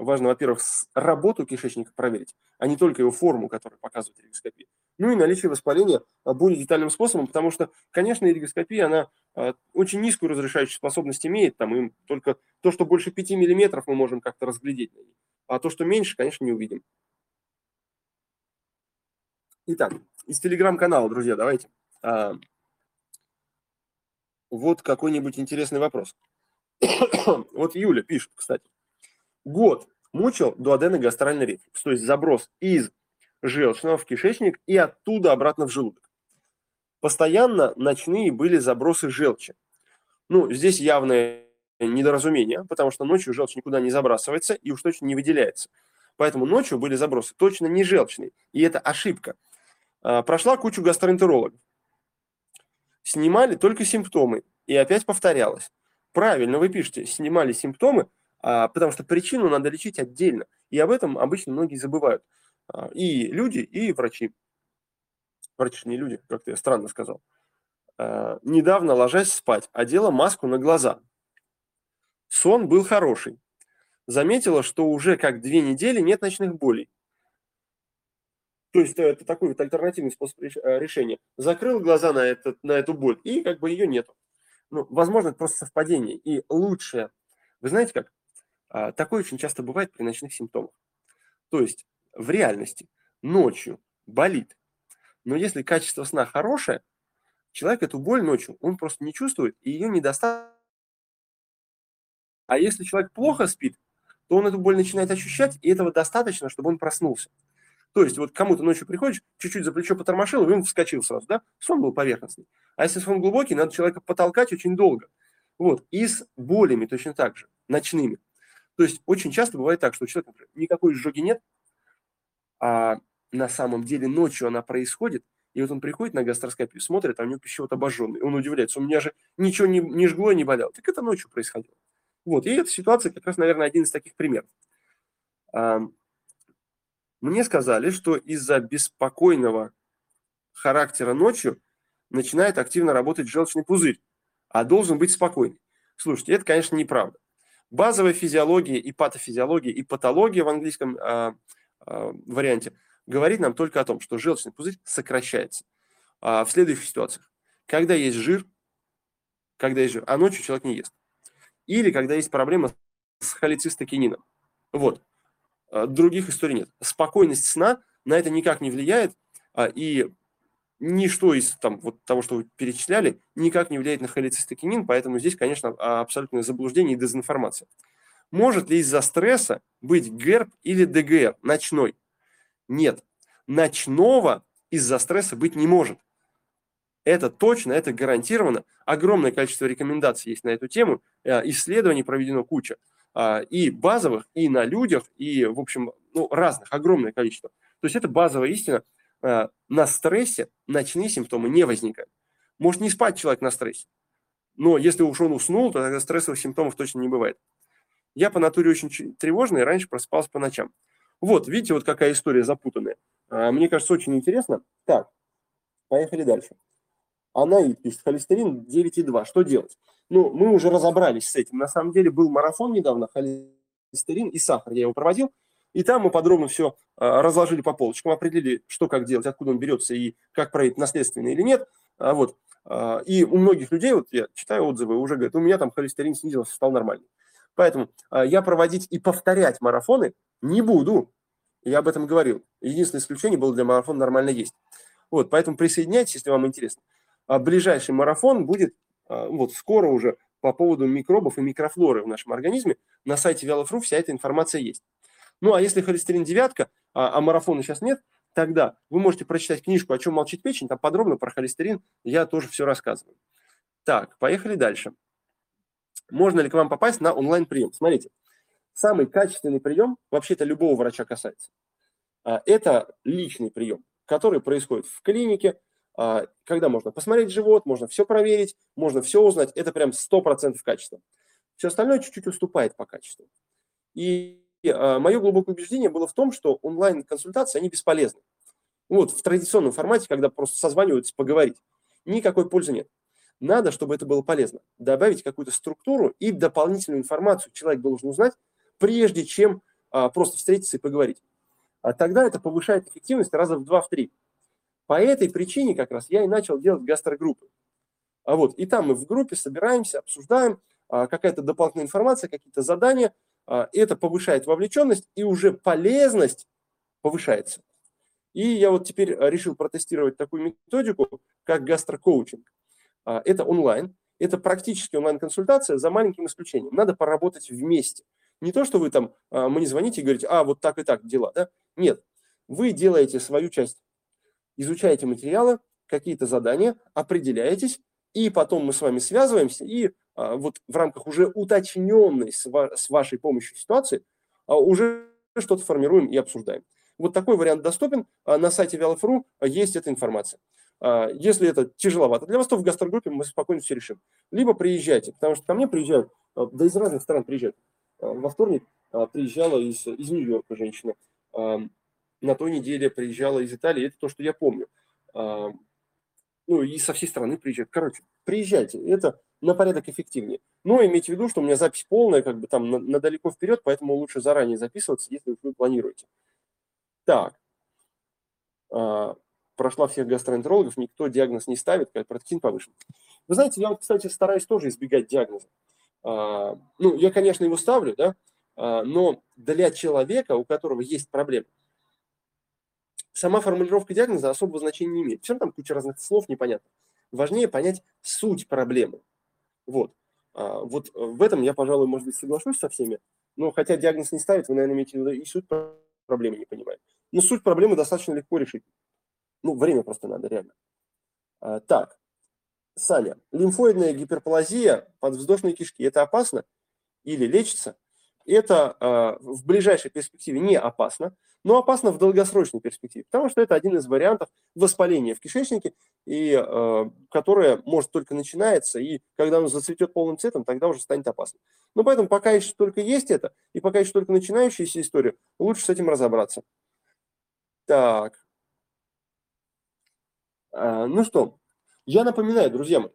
важно, во-первых, работу кишечника проверить, а не только его форму, которую показывает ригоскопия. Ну и наличие воспаления более детальным способом, потому что, конечно, ригоскопия, она очень низкую разрешающую способность имеет, там им только то, что больше 5 миллиметров мы можем как-то разглядеть, а то, что меньше, конечно, не увидим. Итак, из телеграм-канала, друзья, давайте. Вот какой-нибудь интересный вопрос. вот Юля пишет, кстати. Год мучил дуоденогастральный рефлюкс, то есть заброс из желчного в кишечник и оттуда обратно в желудок. Постоянно ночные были забросы желчи. Ну, здесь явное недоразумение, потому что ночью желчь никуда не забрасывается и уж точно не выделяется. Поэтому ночью были забросы точно не желчные. И это ошибка. А, прошла кучу гастроэнтерологов. Снимали только симптомы. И опять повторялось. Правильно вы пишете, снимали симптомы, а, потому что причину надо лечить отдельно. И об этом обычно многие забывают. А, и люди, и врачи. Врачи не люди, как-то я странно сказал. А, недавно, ложась спать, одела маску на глаза. Сон был хороший. Заметила, что уже как две недели нет ночных болей. То есть это такой вот альтернативный способ э, решения. Закрыл глаза на, этот, на эту боль, и как бы ее нету. Ну, возможно, это просто совпадение. И лучшее, вы знаете как, а, такое очень часто бывает при ночных симптомах. То есть в реальности ночью болит, но если качество сна хорошее, человек эту боль ночью, он просто не чувствует, и ее недостаточно. А если человек плохо спит, то он эту боль начинает ощущать, и этого достаточно, чтобы он проснулся. То есть вот кому-то ночью приходишь, чуть-чуть за плечо потормошил, и он вскочил сразу, да? Сон был поверхностный. А если сон глубокий, надо человека потолкать очень долго. Вот. И с болями точно так же, ночными. То есть очень часто бывает так, что у человека например, никакой изжоги нет, а на самом деле ночью она происходит, и вот он приходит на гастроскопию, смотрит, а у него пищевод обожженный. Он удивляется, у меня же ничего не, не жгло, не болело. Так это ночью происходило. Вот, и эта ситуация как раз, наверное, один из таких примеров. Мне сказали, что из-за беспокойного характера ночью начинает активно работать желчный пузырь, а должен быть спокойный. Слушайте, это, конечно, неправда. Базовая физиология и патофизиология и патология в английском э, э, варианте говорит нам только о том, что желчный пузырь сокращается. А в следующих ситуациях. Когда есть жир, когда есть жир, а ночью человек не ест. Или когда есть проблема с холецистокинином. Вот. А, других историй нет. Спокойность сна на это никак не влияет, а, и ничто из там, вот того, что вы перечисляли, никак не влияет на холецистокинин, поэтому здесь, конечно, а, абсолютное заблуждение и дезинформация. Может ли из-за стресса быть ГЭРБ или ДГР ночной? Нет. Ночного из-за стресса быть не может. Это точно, это гарантированно. Огромное количество рекомендаций есть на эту тему. Исследований проведено куча. А, и базовых, и на людях, и, в общем, ну, разных, огромное количество. То есть это базовая истина. А, на стрессе ночные симптомы не возникают. Может не спать человек на стрессе, но если уж он уснул, то тогда стрессовых симптомов точно не бывает. Я по натуре очень тревожный, раньше просыпался по ночам. Вот, видите, вот какая история запутанная. А, мне кажется, очень интересно. Так, поехали дальше. Анаид пишет, холестерин 9,2. Что делать? Ну, мы уже разобрались с этим. На самом деле был марафон недавно, холестерин и сахар. Я его проводил. И там мы подробно все а, разложили по полочкам, определили, что как делать, откуда он берется и как проверить, наследственно или нет. А, вот. А, и у многих людей, вот я читаю отзывы, уже говорят, у меня там холестерин снизился, стал нормальный. Поэтому я проводить и повторять марафоны не буду. Я об этом говорил. Единственное исключение было для марафона нормально есть. Вот, поэтому присоединяйтесь, если вам интересно. А ближайший марафон будет а, вот скоро уже по поводу микробов и микрофлоры в нашем организме. На сайте Вялов.ру вся эта информация есть. Ну, а если холестерин девятка, а, а марафона сейчас нет, тогда вы можете прочитать книжку «О чем молчит печень», там подробно про холестерин я тоже все рассказываю. Так, поехали дальше. Можно ли к вам попасть на онлайн-прием? Смотрите, самый качественный прием, вообще-то любого врача касается, а, это личный прием, который происходит в клинике, когда можно посмотреть живот, можно все проверить, можно все узнать, это прям 100% качества. Все остальное чуть-чуть уступает по качеству. И а, мое глубокое убеждение было в том, что онлайн-консультации, они бесполезны. Вот в традиционном формате, когда просто созваниваются поговорить, никакой пользы нет. Надо, чтобы это было полезно. Добавить какую-то структуру и дополнительную информацию человек должен узнать, прежде чем а, просто встретиться и поговорить. А тогда это повышает эффективность раза в два, в три. По этой причине как раз я и начал делать гастрогруппы. А вот, и там мы в группе собираемся, обсуждаем, а, какая-то дополнительная информация, какие-то задания. А, это повышает вовлеченность, и уже полезность повышается. И я вот теперь решил протестировать такую методику, как гастрокоучинг. А, это онлайн, это практически онлайн-консультация за маленьким исключением. Надо поработать вместе. Не то, что вы там мне звоните и говорите, а, вот так и так дела, да? Нет. Вы делаете свою часть, изучаете материалы, какие-то задания, определяетесь, и потом мы с вами связываемся и а, вот в рамках уже уточненной с, вашей помощью ситуации а, уже что-то формируем и обсуждаем. Вот такой вариант доступен. А, на сайте Вялов.ру есть эта информация. Если это тяжеловато для вас, то в гастрогруппе мы спокойно все решим. Либо приезжайте, потому что ко мне приезжают, да из разных стран приезжают. Во вторник приезжала из, из Нью-Йорка женщина. На той неделе приезжала из Италии. Это то, что я помню ну и со всей страны приезжают. Короче, приезжайте, это на порядок эффективнее. Но имейте в виду, что у меня запись полная, как бы там на, на далеко вперед, поэтому лучше заранее записываться, если вы планируете. Так, а, прошла всех гастроэнтерологов, никто диагноз не ставит, как протеин повышен. Вы знаете, я кстати, стараюсь тоже избегать диагноза. А, ну, я, конечно, его ставлю, да, а, но для человека, у которого есть проблемы, сама формулировка диагноза особого значения не имеет. Все там куча разных слов непонятно. Важнее понять суть проблемы. Вот. А, вот в этом я, пожалуй, может быть, соглашусь со всеми. Но хотя диагноз не ставит, вы, наверное, имеете в виду и суть проблемы не понимаете. Но суть проблемы достаточно легко решить. Ну, время просто надо, реально. А, так, Саня, лимфоидная гиперплазия подвздошной кишки – это опасно или лечится? Это э, в ближайшей перспективе не опасно, но опасно в долгосрочной перспективе, потому что это один из вариантов воспаления в кишечнике, и, э, которое может только начинается, и когда оно зацветет полным цветом, тогда уже станет опасно. Но поэтому пока еще только есть это, и пока еще только начинающаяся история, лучше с этим разобраться. Так. А, ну что, я напоминаю, друзья мои,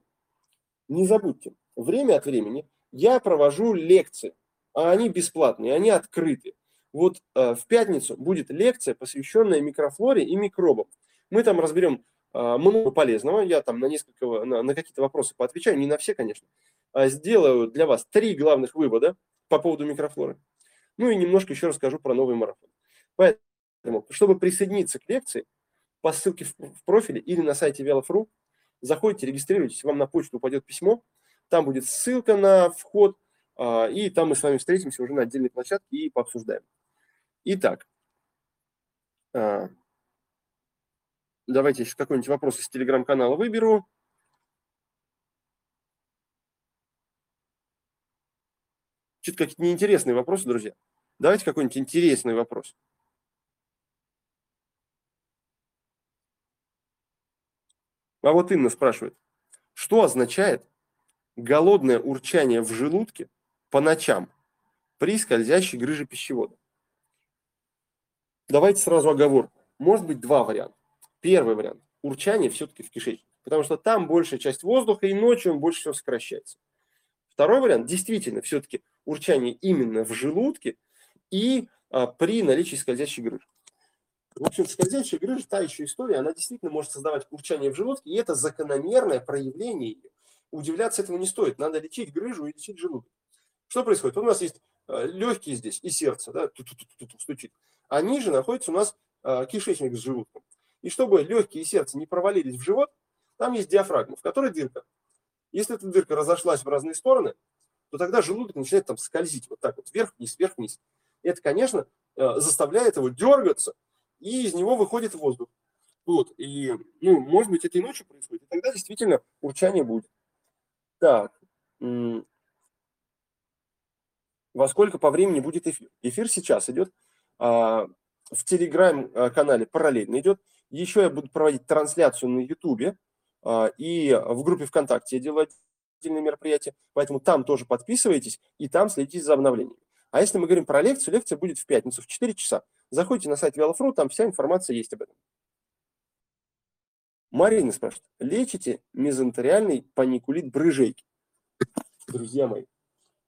не забудьте, время от времени я провожу лекции, а они бесплатные, они открыты вот э, в пятницу будет лекция, посвященная микрофлоре и микробам. Мы там разберем э, много полезного. Я там на несколько, на, на какие-то вопросы поотвечаю, не на все, конечно. А сделаю для вас три главных вывода по поводу микрофлоры. Ну и немножко еще расскажу про новый марафон. Поэтому, чтобы присоединиться к лекции, по ссылке в, профиле или на сайте Велов.ру, заходите, регистрируйтесь, вам на почту упадет письмо, там будет ссылка на вход, и там мы с вами встретимся уже на отдельной площадке и пообсуждаем. Итак, а, давайте еще какой-нибудь вопрос из телеграм-канала выберу. Что-то какие-то неинтересные вопросы, друзья. Давайте какой-нибудь интересный вопрос. А вот Инна спрашивает, что означает голодное урчание в желудке по ночам при скользящей грыже пищевода? Давайте сразу оговор. Может быть два варианта. Первый вариант. Урчание все-таки в кишечнике. Потому что там большая часть воздуха, и ночью он больше всего сокращается. Второй вариант. Действительно, все-таки урчание именно в желудке и а, при наличии скользящей грыжи. В общем, скользящая грыжа, та еще история, она действительно может создавать урчание в желудке, и это закономерное проявление ее. Удивляться этому не стоит. Надо лечить грыжу и лечить желудок. Что происходит? У нас есть а, легкие здесь и сердце, да, тут, тут, тут стучит а ниже находится у нас а, кишечник с желудком. И чтобы легкие и сердце не провалились в живот, там есть диафрагма, в которой дырка. Если эта дырка разошлась в разные стороны, то тогда желудок начинает там скользить вот так вот вверх-вниз, вверх-вниз. Это, конечно, а, заставляет его дергаться, и из него выходит воздух. Вот, и, ну, может быть, это и ночью происходит, и тогда действительно урчание будет. Так, во сколько по времени будет эфир? Эфир сейчас идет а, в телеграм-канале параллельно идет. Еще я буду проводить трансляцию на ютубе а, и в группе ВКонтакте я делаю отдельные мероприятия, поэтому там тоже подписывайтесь и там следите за обновлениями. А если мы говорим про лекцию, лекция будет в пятницу в 4 часа. Заходите на сайт Велофру, там вся информация есть об этом. Марина спрашивает, лечите мезентериальный паникулит брыжейки? Друзья мои,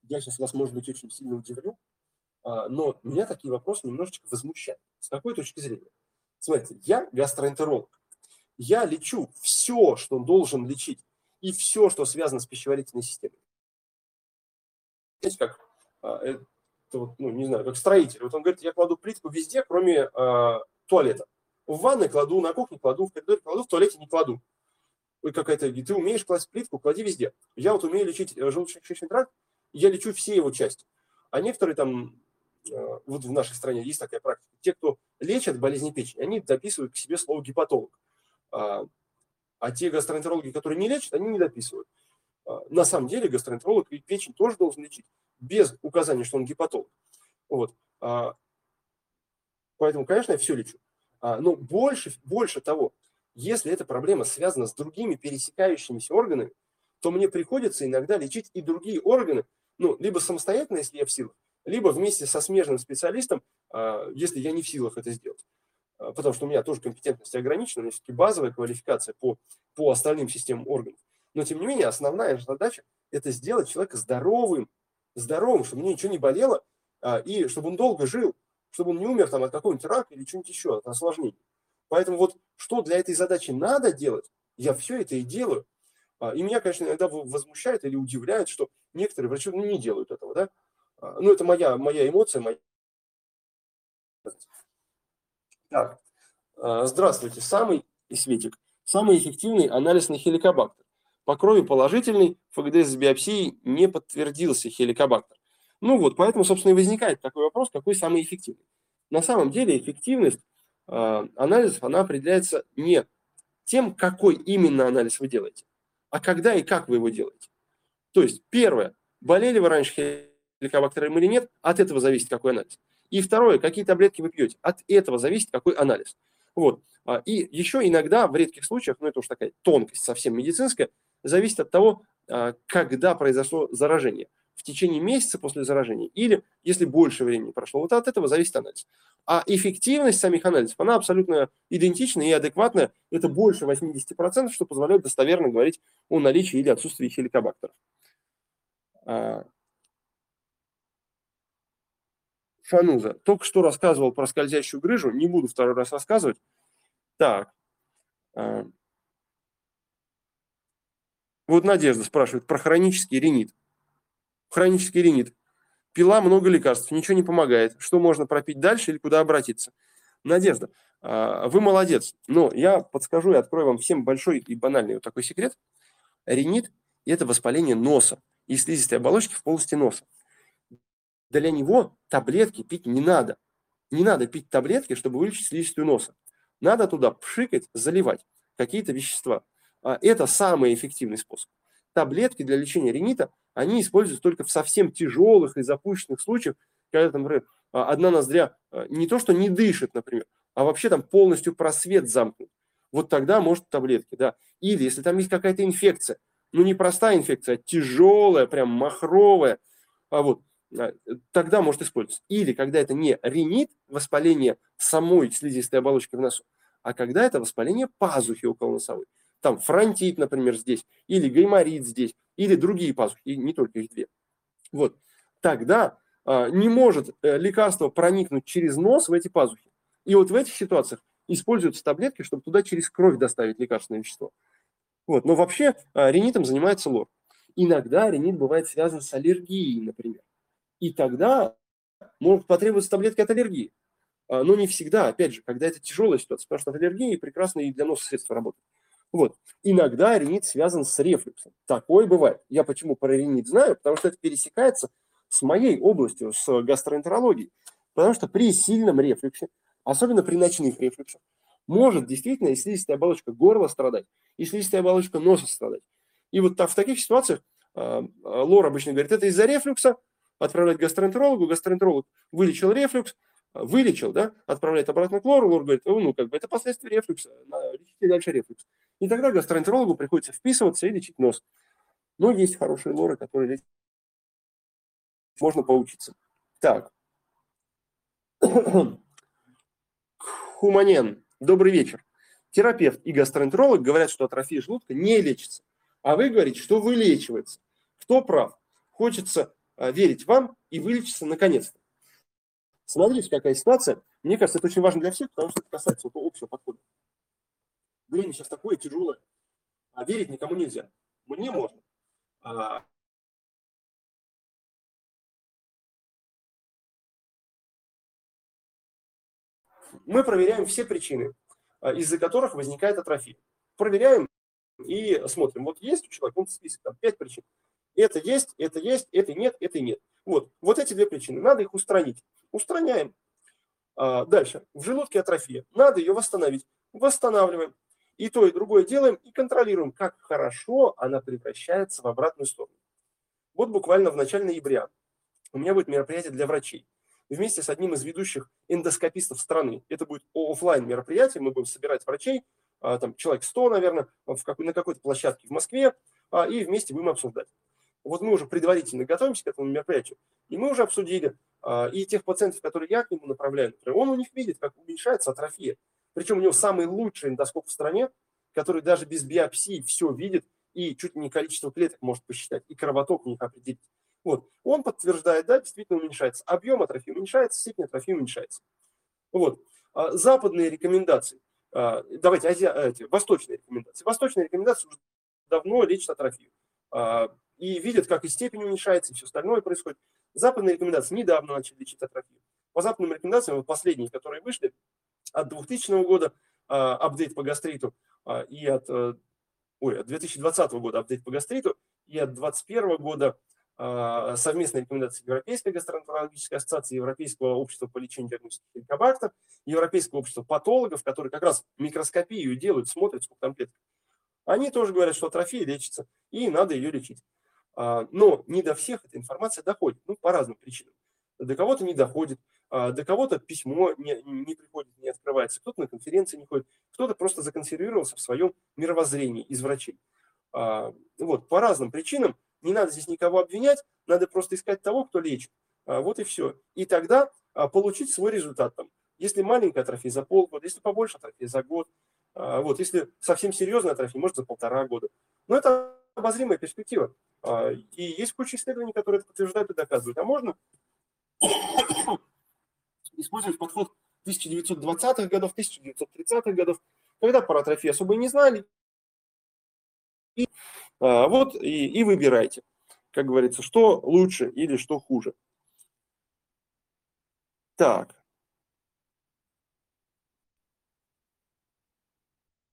я сейчас вас, может быть, очень сильно удивлю, а, но меня такие вопросы немножечко возмущают. С какой точки зрения? Смотрите, я гастроэнтеролог. Я лечу все, что он должен лечить, и все, что связано с пищеварительной системой. Знаете, как, а, это ну, не знаю, как строитель. Вот он говорит, я кладу плитку везде, кроме э, туалета. В ванной кладу, на кухне кладу, в коридоре кладу, в туалете не кладу. Ой, какая-то, ты умеешь класть плитку, клади везде. Я вот умею лечить э, желудочно-кишечный тракт, я лечу все его части. А некоторые там, э, вот в нашей стране есть такая практика, те, кто лечат болезни печени, они дописывают к себе слово гепатолог. А, а те гастроэнтерологи, которые не лечат, они не дописывают. А, на самом деле гастроэнтеролог и печень тоже должен лечить, без указания, что он гепатолог. Вот. А, поэтому, конечно, я все лечу. Но больше, больше того, если эта проблема связана с другими пересекающимися органами, то мне приходится иногда лечить и другие органы, ну, либо самостоятельно, если я в силах, либо вместе со смежным специалистом, а, если я не в силах это сделать. А, потому что у меня тоже компетентность ограничена, у меня все-таки базовая квалификация по, по остальным системам органов. Но, тем не менее, основная задача – это сделать человека здоровым, здоровым, чтобы мне ничего не болело, и чтобы он долго жил, чтобы он не умер там, от какого-нибудь рака или чего-нибудь еще, от осложнений. Поэтому вот что для этой задачи надо делать, я все это и делаю. А, и меня, конечно, иногда возмущает или удивляет, что некоторые врачи ну, не делают этого. Да? А, ну, это моя, моя эмоция. Моя... Так, а, здравствуйте. Самый, Светик, самый эффективный анализ на хеликобактер. По крови положительный, ФГД с биопсией не подтвердился хеликобактер. Ну вот, поэтому, собственно, и возникает такой вопрос, какой самый эффективный. На самом деле эффективность э, анализов, она определяется не тем, какой именно анализ вы делаете, а когда и как вы его делаете. То есть, первое, болели вы раньше хеликобактером или нет, от этого зависит, какой анализ. И второе, какие таблетки вы пьете, от этого зависит, какой анализ. Вот. А, и еще иногда, в редких случаях, ну это уж такая тонкость совсем медицинская, зависит от того, а, когда произошло заражение в течение месяца после заражения или если больше времени прошло. Вот от этого зависит анализ. А эффективность самих анализов, она абсолютно идентична и адекватная. Это больше 80%, что позволяет достоверно говорить о наличии или отсутствии хеликобактеров. А, Фануза. Только что рассказывал про скользящую грыжу, не буду второй раз рассказывать. Так. А, вот Надежда спрашивает про хронический ринит хронический ринит. Пила много лекарств, ничего не помогает. Что можно пропить дальше или куда обратиться? Надежда, а, вы молодец. Но я подскажу и открою вам всем большой и банальный вот такой секрет. Ринит – это воспаление носа и слизистой оболочки в полости носа. Для него таблетки пить не надо. Не надо пить таблетки, чтобы вылечить слизистую носа. Надо туда пшикать, заливать какие-то вещества. А это самый эффективный способ таблетки для лечения ринита, они используются только в совсем тяжелых и запущенных случаях, когда, там, например, а, одна ноздря а, не то, что не дышит, например, а вообще там полностью просвет замкнут. Вот тогда может таблетки, да. Или если там есть какая-то инфекция, ну не простая инфекция, а тяжелая, прям махровая, а вот, а, тогда может использоваться. Или когда это не ринит, воспаление самой слизистой оболочки в носу, а когда это воспаление пазухи около носовой там фронтит, например, здесь, или гайморит здесь, или другие пазухи, и не только их две. Вот. Тогда а, не может а, лекарство проникнуть через нос в эти пазухи. И вот в этих ситуациях используются таблетки, чтобы туда через кровь доставить лекарственное вещество. Вот. Но вообще а, ринитом занимается лор. Иногда ринит бывает связан с аллергией, например. И тогда могут потребоваться таблетки от аллергии. А, но не всегда, опять же, когда это тяжелая ситуация, потому что от аллергии прекрасно и для носа средства работают. Вот. Иногда ринит связан с рефлюксом. Такое бывает. Я почему про ринит знаю? Потому что это пересекается с моей областью, с гастроэнтерологией. Потому что при сильном рефлюксе, особенно при ночных рефлюксах, может действительно и слизистая оболочка горла страдать, и слизистая оболочка носа страдать. И вот в таких ситуациях э, лор обычно говорит, это из-за рефлюкса, отправляет гастроэнтерологу, гастроэнтеролог вылечил рефлюкс, вылечил, да, отправляет обратно к лору, лор говорит, ну, как бы это последствия рефлюкса, лечите дальше рефлюкс. И тогда гастроэнтерологу приходится вписываться и лечить нос. Но есть хорошие лоры, которые лечат. Можно поучиться. Так. Хуманен. Добрый вечер. Терапевт и гастроэнтеролог говорят, что атрофия желудка не лечится. А вы говорите, что вылечивается. Кто прав? Хочется а, верить вам и вылечиться наконец-то. Смотрите, какая ситуация. Мне кажется, это очень важно для всех, потому что это касается вот общего подхода. Время сейчас такое тяжелое, а верить никому нельзя. Мне можно. А мы проверяем все причины, а, из-за которых возникает атрофия. Проверяем и смотрим. Вот есть у человека, он список, там, 5 причин. Это есть, это есть, это нет, это нет. Вот, вот эти две причины. Надо их устранить. Устраняем. А, дальше. В желудке атрофия. Надо ее восстановить. Восстанавливаем. И то, и другое делаем и контролируем, как хорошо она превращается в обратную сторону. Вот буквально в начале ноября у меня будет мероприятие для врачей. Вместе с одним из ведущих эндоскопистов страны. Это будет офлайн мероприятие. Мы будем собирать врачей, а, там человек 100, наверное, в какой, на какой-то площадке в Москве, а, и вместе будем обсуждать. Вот мы уже предварительно готовимся к этому мероприятию, и мы уже обсудили, а, и тех пациентов, которые я к нему направляю, например, он у них видит, как уменьшается атрофия. Причем у него самый лучший эндоскоп в стране, который даже без биопсии все видит и чуть не количество клеток может посчитать, и кровоток у них определить. Вот. Он подтверждает, да, действительно уменьшается. Объем атрофии уменьшается, степень атрофии уменьшается. Вот. Западные рекомендации. А, давайте, ази, эти, восточные рекомендации. Восточные рекомендации уже давно лечат атрофию. А, и видят, как и степень уменьшается, и все остальное происходит. Западные рекомендации недавно начали лечить атрофию. По западным рекомендациям, вот последние, которые вышли, от 2000 года а, апдейт по гастриту и от, э, ой, от 2020 года апдейт по гастриту и от 2021 года совместные рекомендации Европейской гастроэнтерологической ассоциации, Европейского общества по лечению диагностики хеликобактер, Европейского общества патологов, которые как раз микроскопию делают, смотрят, сколько там клеток. Они тоже говорят, что атрофия лечится, и надо ее лечить. А, но не до всех эта информация доходит, ну, по разным причинам. До кого-то не доходит, а, до кого-то письмо не, не приходит, не открывается, кто-то на конференции не ходит, кто-то просто законсервировался в своем мировоззрении из врачей. А, вот, по разным причинам, не надо здесь никого обвинять, надо просто искать того, кто лечит. Вот и все. И тогда получить свой результат. Там, если маленькая атрофия за полгода, если побольше атрофия за год, а, вот, если совсем серьезная атрофия, может за полтора года. Но это обозримая перспектива. А, и есть куча исследований, которые это подтверждают и доказывают. А можно использовать подход 1920-х годов, 1930-х годов, когда про атрофию особо и не знали. И, а, вот и, и выбирайте, как говорится, что лучше или что хуже. Так.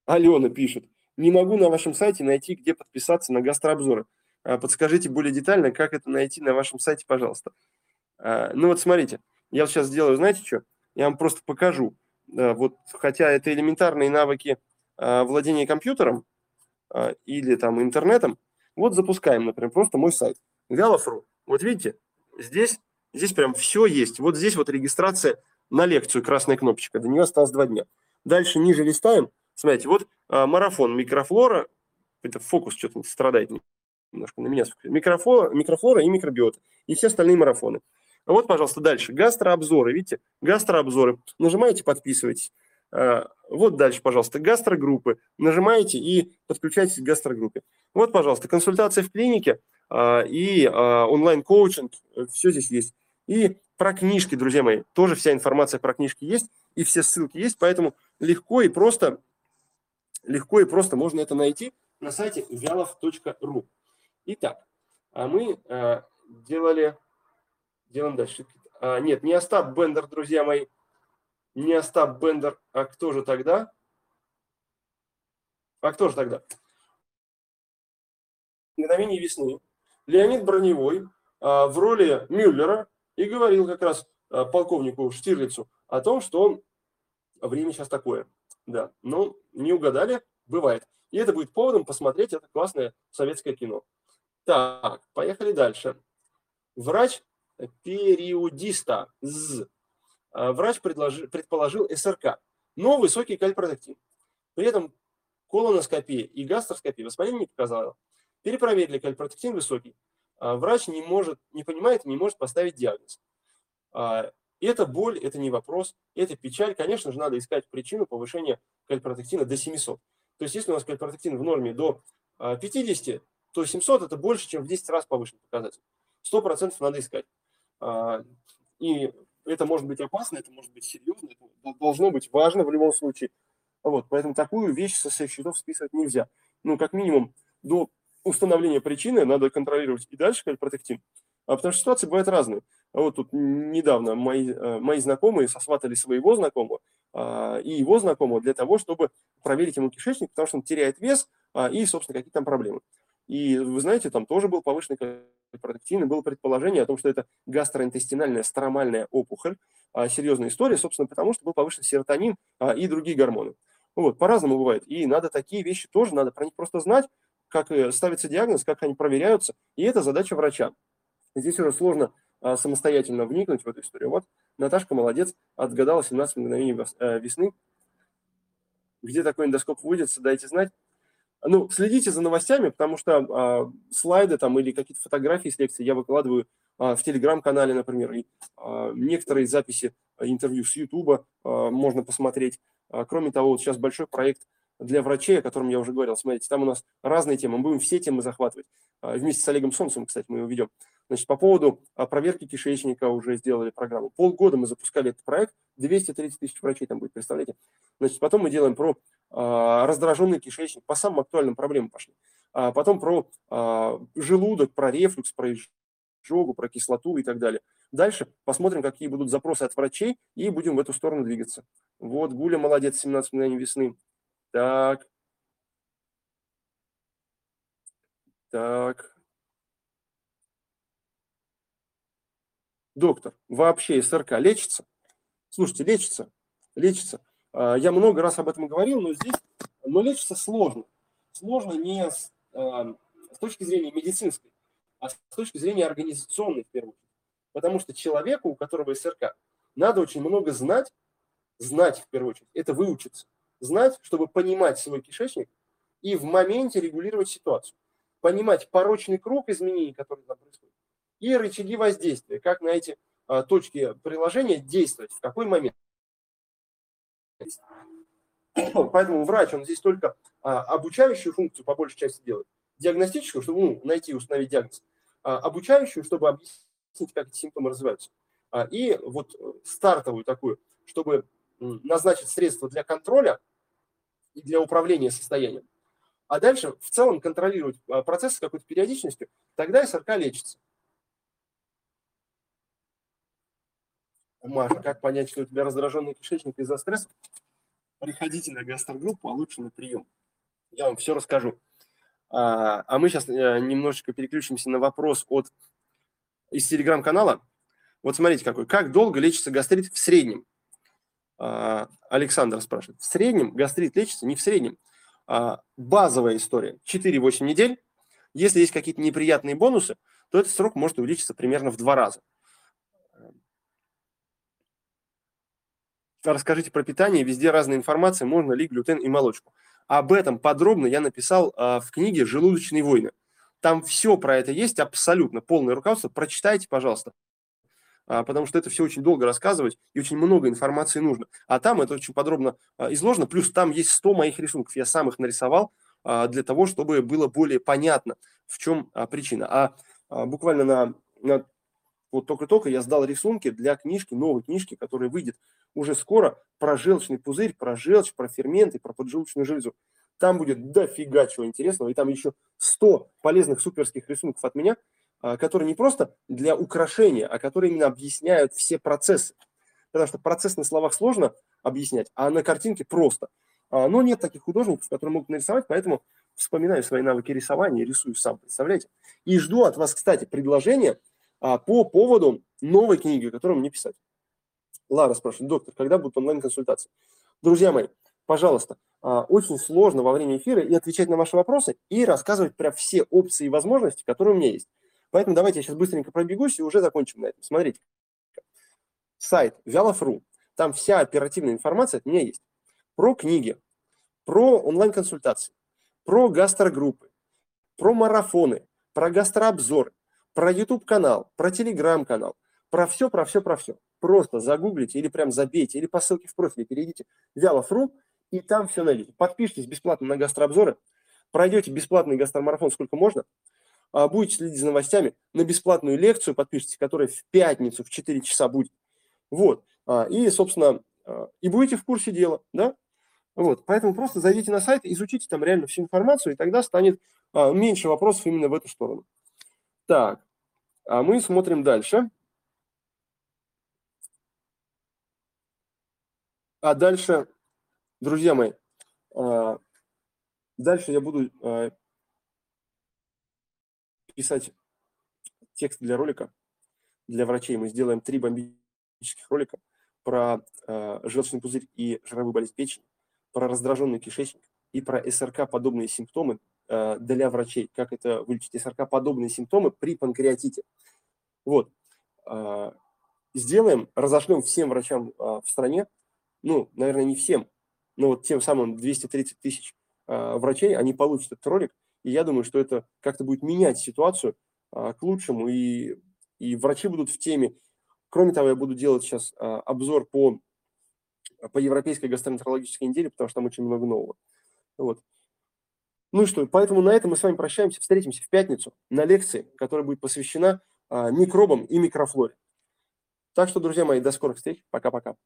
Алена пишет. Не могу на вашем сайте найти, где подписаться на гастрообзоры. А, подскажите более детально, как это найти на вашем сайте, пожалуйста. А, ну вот смотрите, я сейчас сделаю, знаете что? Я вам просто покажу. Вот, хотя это элементарные навыки а, владения компьютером или там интернетом. Вот запускаем, например, просто мой сайт. Галов.ру. Вот видите, здесь, здесь прям все есть. Вот здесь вот регистрация на лекцию, красная кнопочка. До нее осталось два дня. Дальше ниже листаем – Смотрите, вот а, марафон микрофлора, это фокус что-то страдает немножко на меня. Микрофлора, микрофлора и микробиота. И все остальные марафоны. А вот, пожалуйста, дальше. Гастрообзоры. Видите? Гастрообзоры. Нажимаете, подписывайтесь. А, вот дальше, пожалуйста, гастрогруппы. Нажимаете и подключаетесь к гастрогруппе. Вот, пожалуйста, консультация в клинике а, и а, онлайн-коучинг. Все здесь есть. И про книжки, друзья мои. Тоже вся информация про книжки есть. И все ссылки есть. Поэтому легко и просто легко и просто можно это найти на сайте вялов.ру. Итак, а мы э, делали, делаем дальше. А, нет, не Остап Бендер, друзья мои, не Остап Бендер, а кто же тогда? А кто же тогда? Мгновение весны. Леонид Броневой а, в роли Мюллера и говорил как раз а, полковнику Штирлицу о том, что время сейчас такое. Да, ну, не угадали, бывает. И это будет поводом посмотреть это классное советское кино. Так, поехали дальше. Врач периодиста. З. А, врач предложи, предположил СРК, но высокий кальпротектин. При этом колоноскопия и гастроскопия воспаление не показала. Перепроверили кальпротектин высокий. А, врач не может, не понимает, не может поставить диагноз. А, это боль, это не вопрос, это печаль. Конечно же, надо искать причину повышения кальпротектина до 700. То есть, если у нас кальпротектин в норме до 50, а, то 700 это больше, чем в 10 раз повышенный показатель. 100% надо искать. И это может быть опасно, это может быть серьезно, это должно быть важно в любом случае. Вот, поэтому такую вещь со всех счетов списывать нельзя. Ну, как минимум, до установления причины надо контролировать и дальше кальпротектин. А потому что ситуации бывают разные. А вот тут недавно мои, э, мои знакомые сосватали своего знакомого а, и его знакомого для того, чтобы проверить ему кишечник, потому что он теряет вес а, и, собственно, какие там проблемы. И вы знаете, там тоже был повышенный и было предположение о том, что это гастроинтестинальная стромальная опухоль, серьезная история, собственно, потому что был повышен серотонин и другие гормоны. Вот, по-разному бывает. И надо такие вещи тоже, надо про них просто знать, как э, ставится диагноз, как они проверяются. И это задача врача. Здесь уже сложно а, самостоятельно вникнуть в эту историю. Вот Наташка молодец, отгадала 17 мгновений э, весны. Где такой эндоскоп вводится, дайте знать. Ну, следите за новостями, потому что а, слайды там или какие-то фотографии с лекции я выкладываю а, в телеграм-канале, например, и а, некоторые записи интервью с Ютуба а, можно посмотреть. А, кроме того, вот сейчас большой проект для врачей, о котором я уже говорил. Смотрите, там у нас разные темы. Мы будем все темы захватывать. А, вместе с Олегом Солнцем, кстати, мы его ведем. Значит, по поводу а, проверки кишечника уже сделали программу. Полгода мы запускали этот проект, 230 тысяч врачей там будет, представляете? Значит, потом мы делаем про а, раздраженный кишечник, по самым актуальным проблемам пошли. А потом про а, желудок, про рефлюкс, про изжогу, про кислоту и так далее. Дальше посмотрим, какие будут запросы от врачей, и будем в эту сторону двигаться. Вот, Гуля молодец, 17 мгновений весны. Так. Так. Доктор, вообще СРК лечится? Слушайте, лечится, лечится. А, я много раз об этом говорил, но здесь, но лечится сложно. Сложно не с, а, с точки зрения медицинской, а с точки зрения организационной, в первую очередь. Потому что человеку, у которого СРК, надо очень много знать, знать в первую очередь, это выучиться знать, чтобы понимать свой кишечник и в моменте регулировать ситуацию. Понимать порочный круг изменений, которые там происходят, и рычаги воздействия, как на эти а, точки приложения действовать, в какой момент. Поэтому врач, он здесь только а, обучающую функцию по большей части делает, диагностическую, чтобы ну, найти и установить диагноз, а, обучающую, чтобы объяснить, как эти симптомы развиваются, а, и вот э, стартовую такую, чтобы назначить средства для контроля и для управления состоянием. А дальше в целом контролировать а, процесс с какой-то периодичностью, тогда СРК лечится. Маша, как понять, что у тебя раздраженный кишечник из-за стресса? Приходите на гастрогруппу, а лучше на прием. Я вам все расскажу. А, а мы сейчас э, немножечко переключимся на вопрос от из телеграм-канала. Вот смотрите какой. Как долго лечится гастрит в среднем? А, Александр спрашивает. В среднем гастрит лечится? Не в среднем. А, базовая история. 4-8 недель. Если есть какие-то неприятные бонусы, то этот срок может увеличиться примерно в два раза. Расскажите про питание. Везде разная информация. Можно ли глютен и молочку. Об этом подробно я написал а, в книге «Желудочные войны». Там все про это есть, абсолютно полное руководство. Прочитайте, пожалуйста. А, потому что это все очень долго рассказывать и очень много информации нужно. А там это очень подробно а, изложено, плюс там есть 100 моих рисунков, я сам их нарисовал для того, чтобы было более понятно, в чем причина. А буквально на, на вот только-только я сдал рисунки для книжки, новой книжки, которая выйдет уже скоро, про желчный пузырь, про желчь, про ферменты, про поджелудочную железу. Там будет дофига чего интересного, и там еще 100 полезных суперских рисунков от меня – а, которые не просто для украшения, а которые именно объясняют все процессы. Потому что процесс на словах сложно объяснять, а на картинке просто. А, но нет таких художников, которые могут нарисовать, поэтому вспоминаю свои навыки рисования рисую сам, представляете? И жду от вас, кстати, предложения а, по поводу новой книги, которую мне писать. Лара спрашивает, доктор, когда будут онлайн-консультации? Друзья мои, пожалуйста, очень сложно во время эфира и отвечать на ваши вопросы, и рассказывать про все опции и возможности, которые у меня есть. Поэтому давайте я сейчас быстренько пробегусь и уже закончим на этом. Смотрите. Сайт Вялов.ру. Там вся оперативная информация от меня есть. Про книги, про онлайн-консультации, про гастрогруппы, про марафоны, про гастрообзоры, про YouTube-канал, про Telegram-канал, про все, про все, про все. Просто загуглите или прям забейте, или по ссылке в профиле перейдите Вялов.ру, и там все найдете. Подпишитесь бесплатно на гастрообзоры, пройдете бесплатный гастромарафон сколько можно – а, будете следить за новостями, на бесплатную лекцию подпишитесь, которая в пятницу в 4 часа будет. Вот. А, и, собственно, а, и будете в курсе дела, да? Вот. Поэтому просто зайдите на сайт, изучите там реально всю информацию, и тогда станет меньше вопросов именно в эту сторону. Так, а мы смотрим дальше. А дальше, друзья мои, а, дальше я буду а, писать текст для ролика для врачей. Мы сделаем три бомбических ролика про э, желчный пузырь и жировую болезнь печени, про раздраженный кишечник и про СРК-подобные симптомы для врачей, как это вылечить. СРК-подобные симптомы при панкреатите. Вот. Сделаем, разошлем всем врачам в стране, ну, наверное, не всем, но вот тем самым 230 тысяч э, врачей, они получат этот ролик, и я думаю, что это как-то будет менять ситуацию э, к лучшему, и, и врачи будут в теме. Кроме того, я буду делать сейчас э, обзор по, по европейской гастроэнтерологической неделе, потому что там очень много нового. Вот. Ну что, поэтому на этом мы с вами прощаемся, встретимся в пятницу на лекции, которая будет посвящена микробам и микрофлоре. Так что, друзья мои, до скорых встреч. Пока-пока.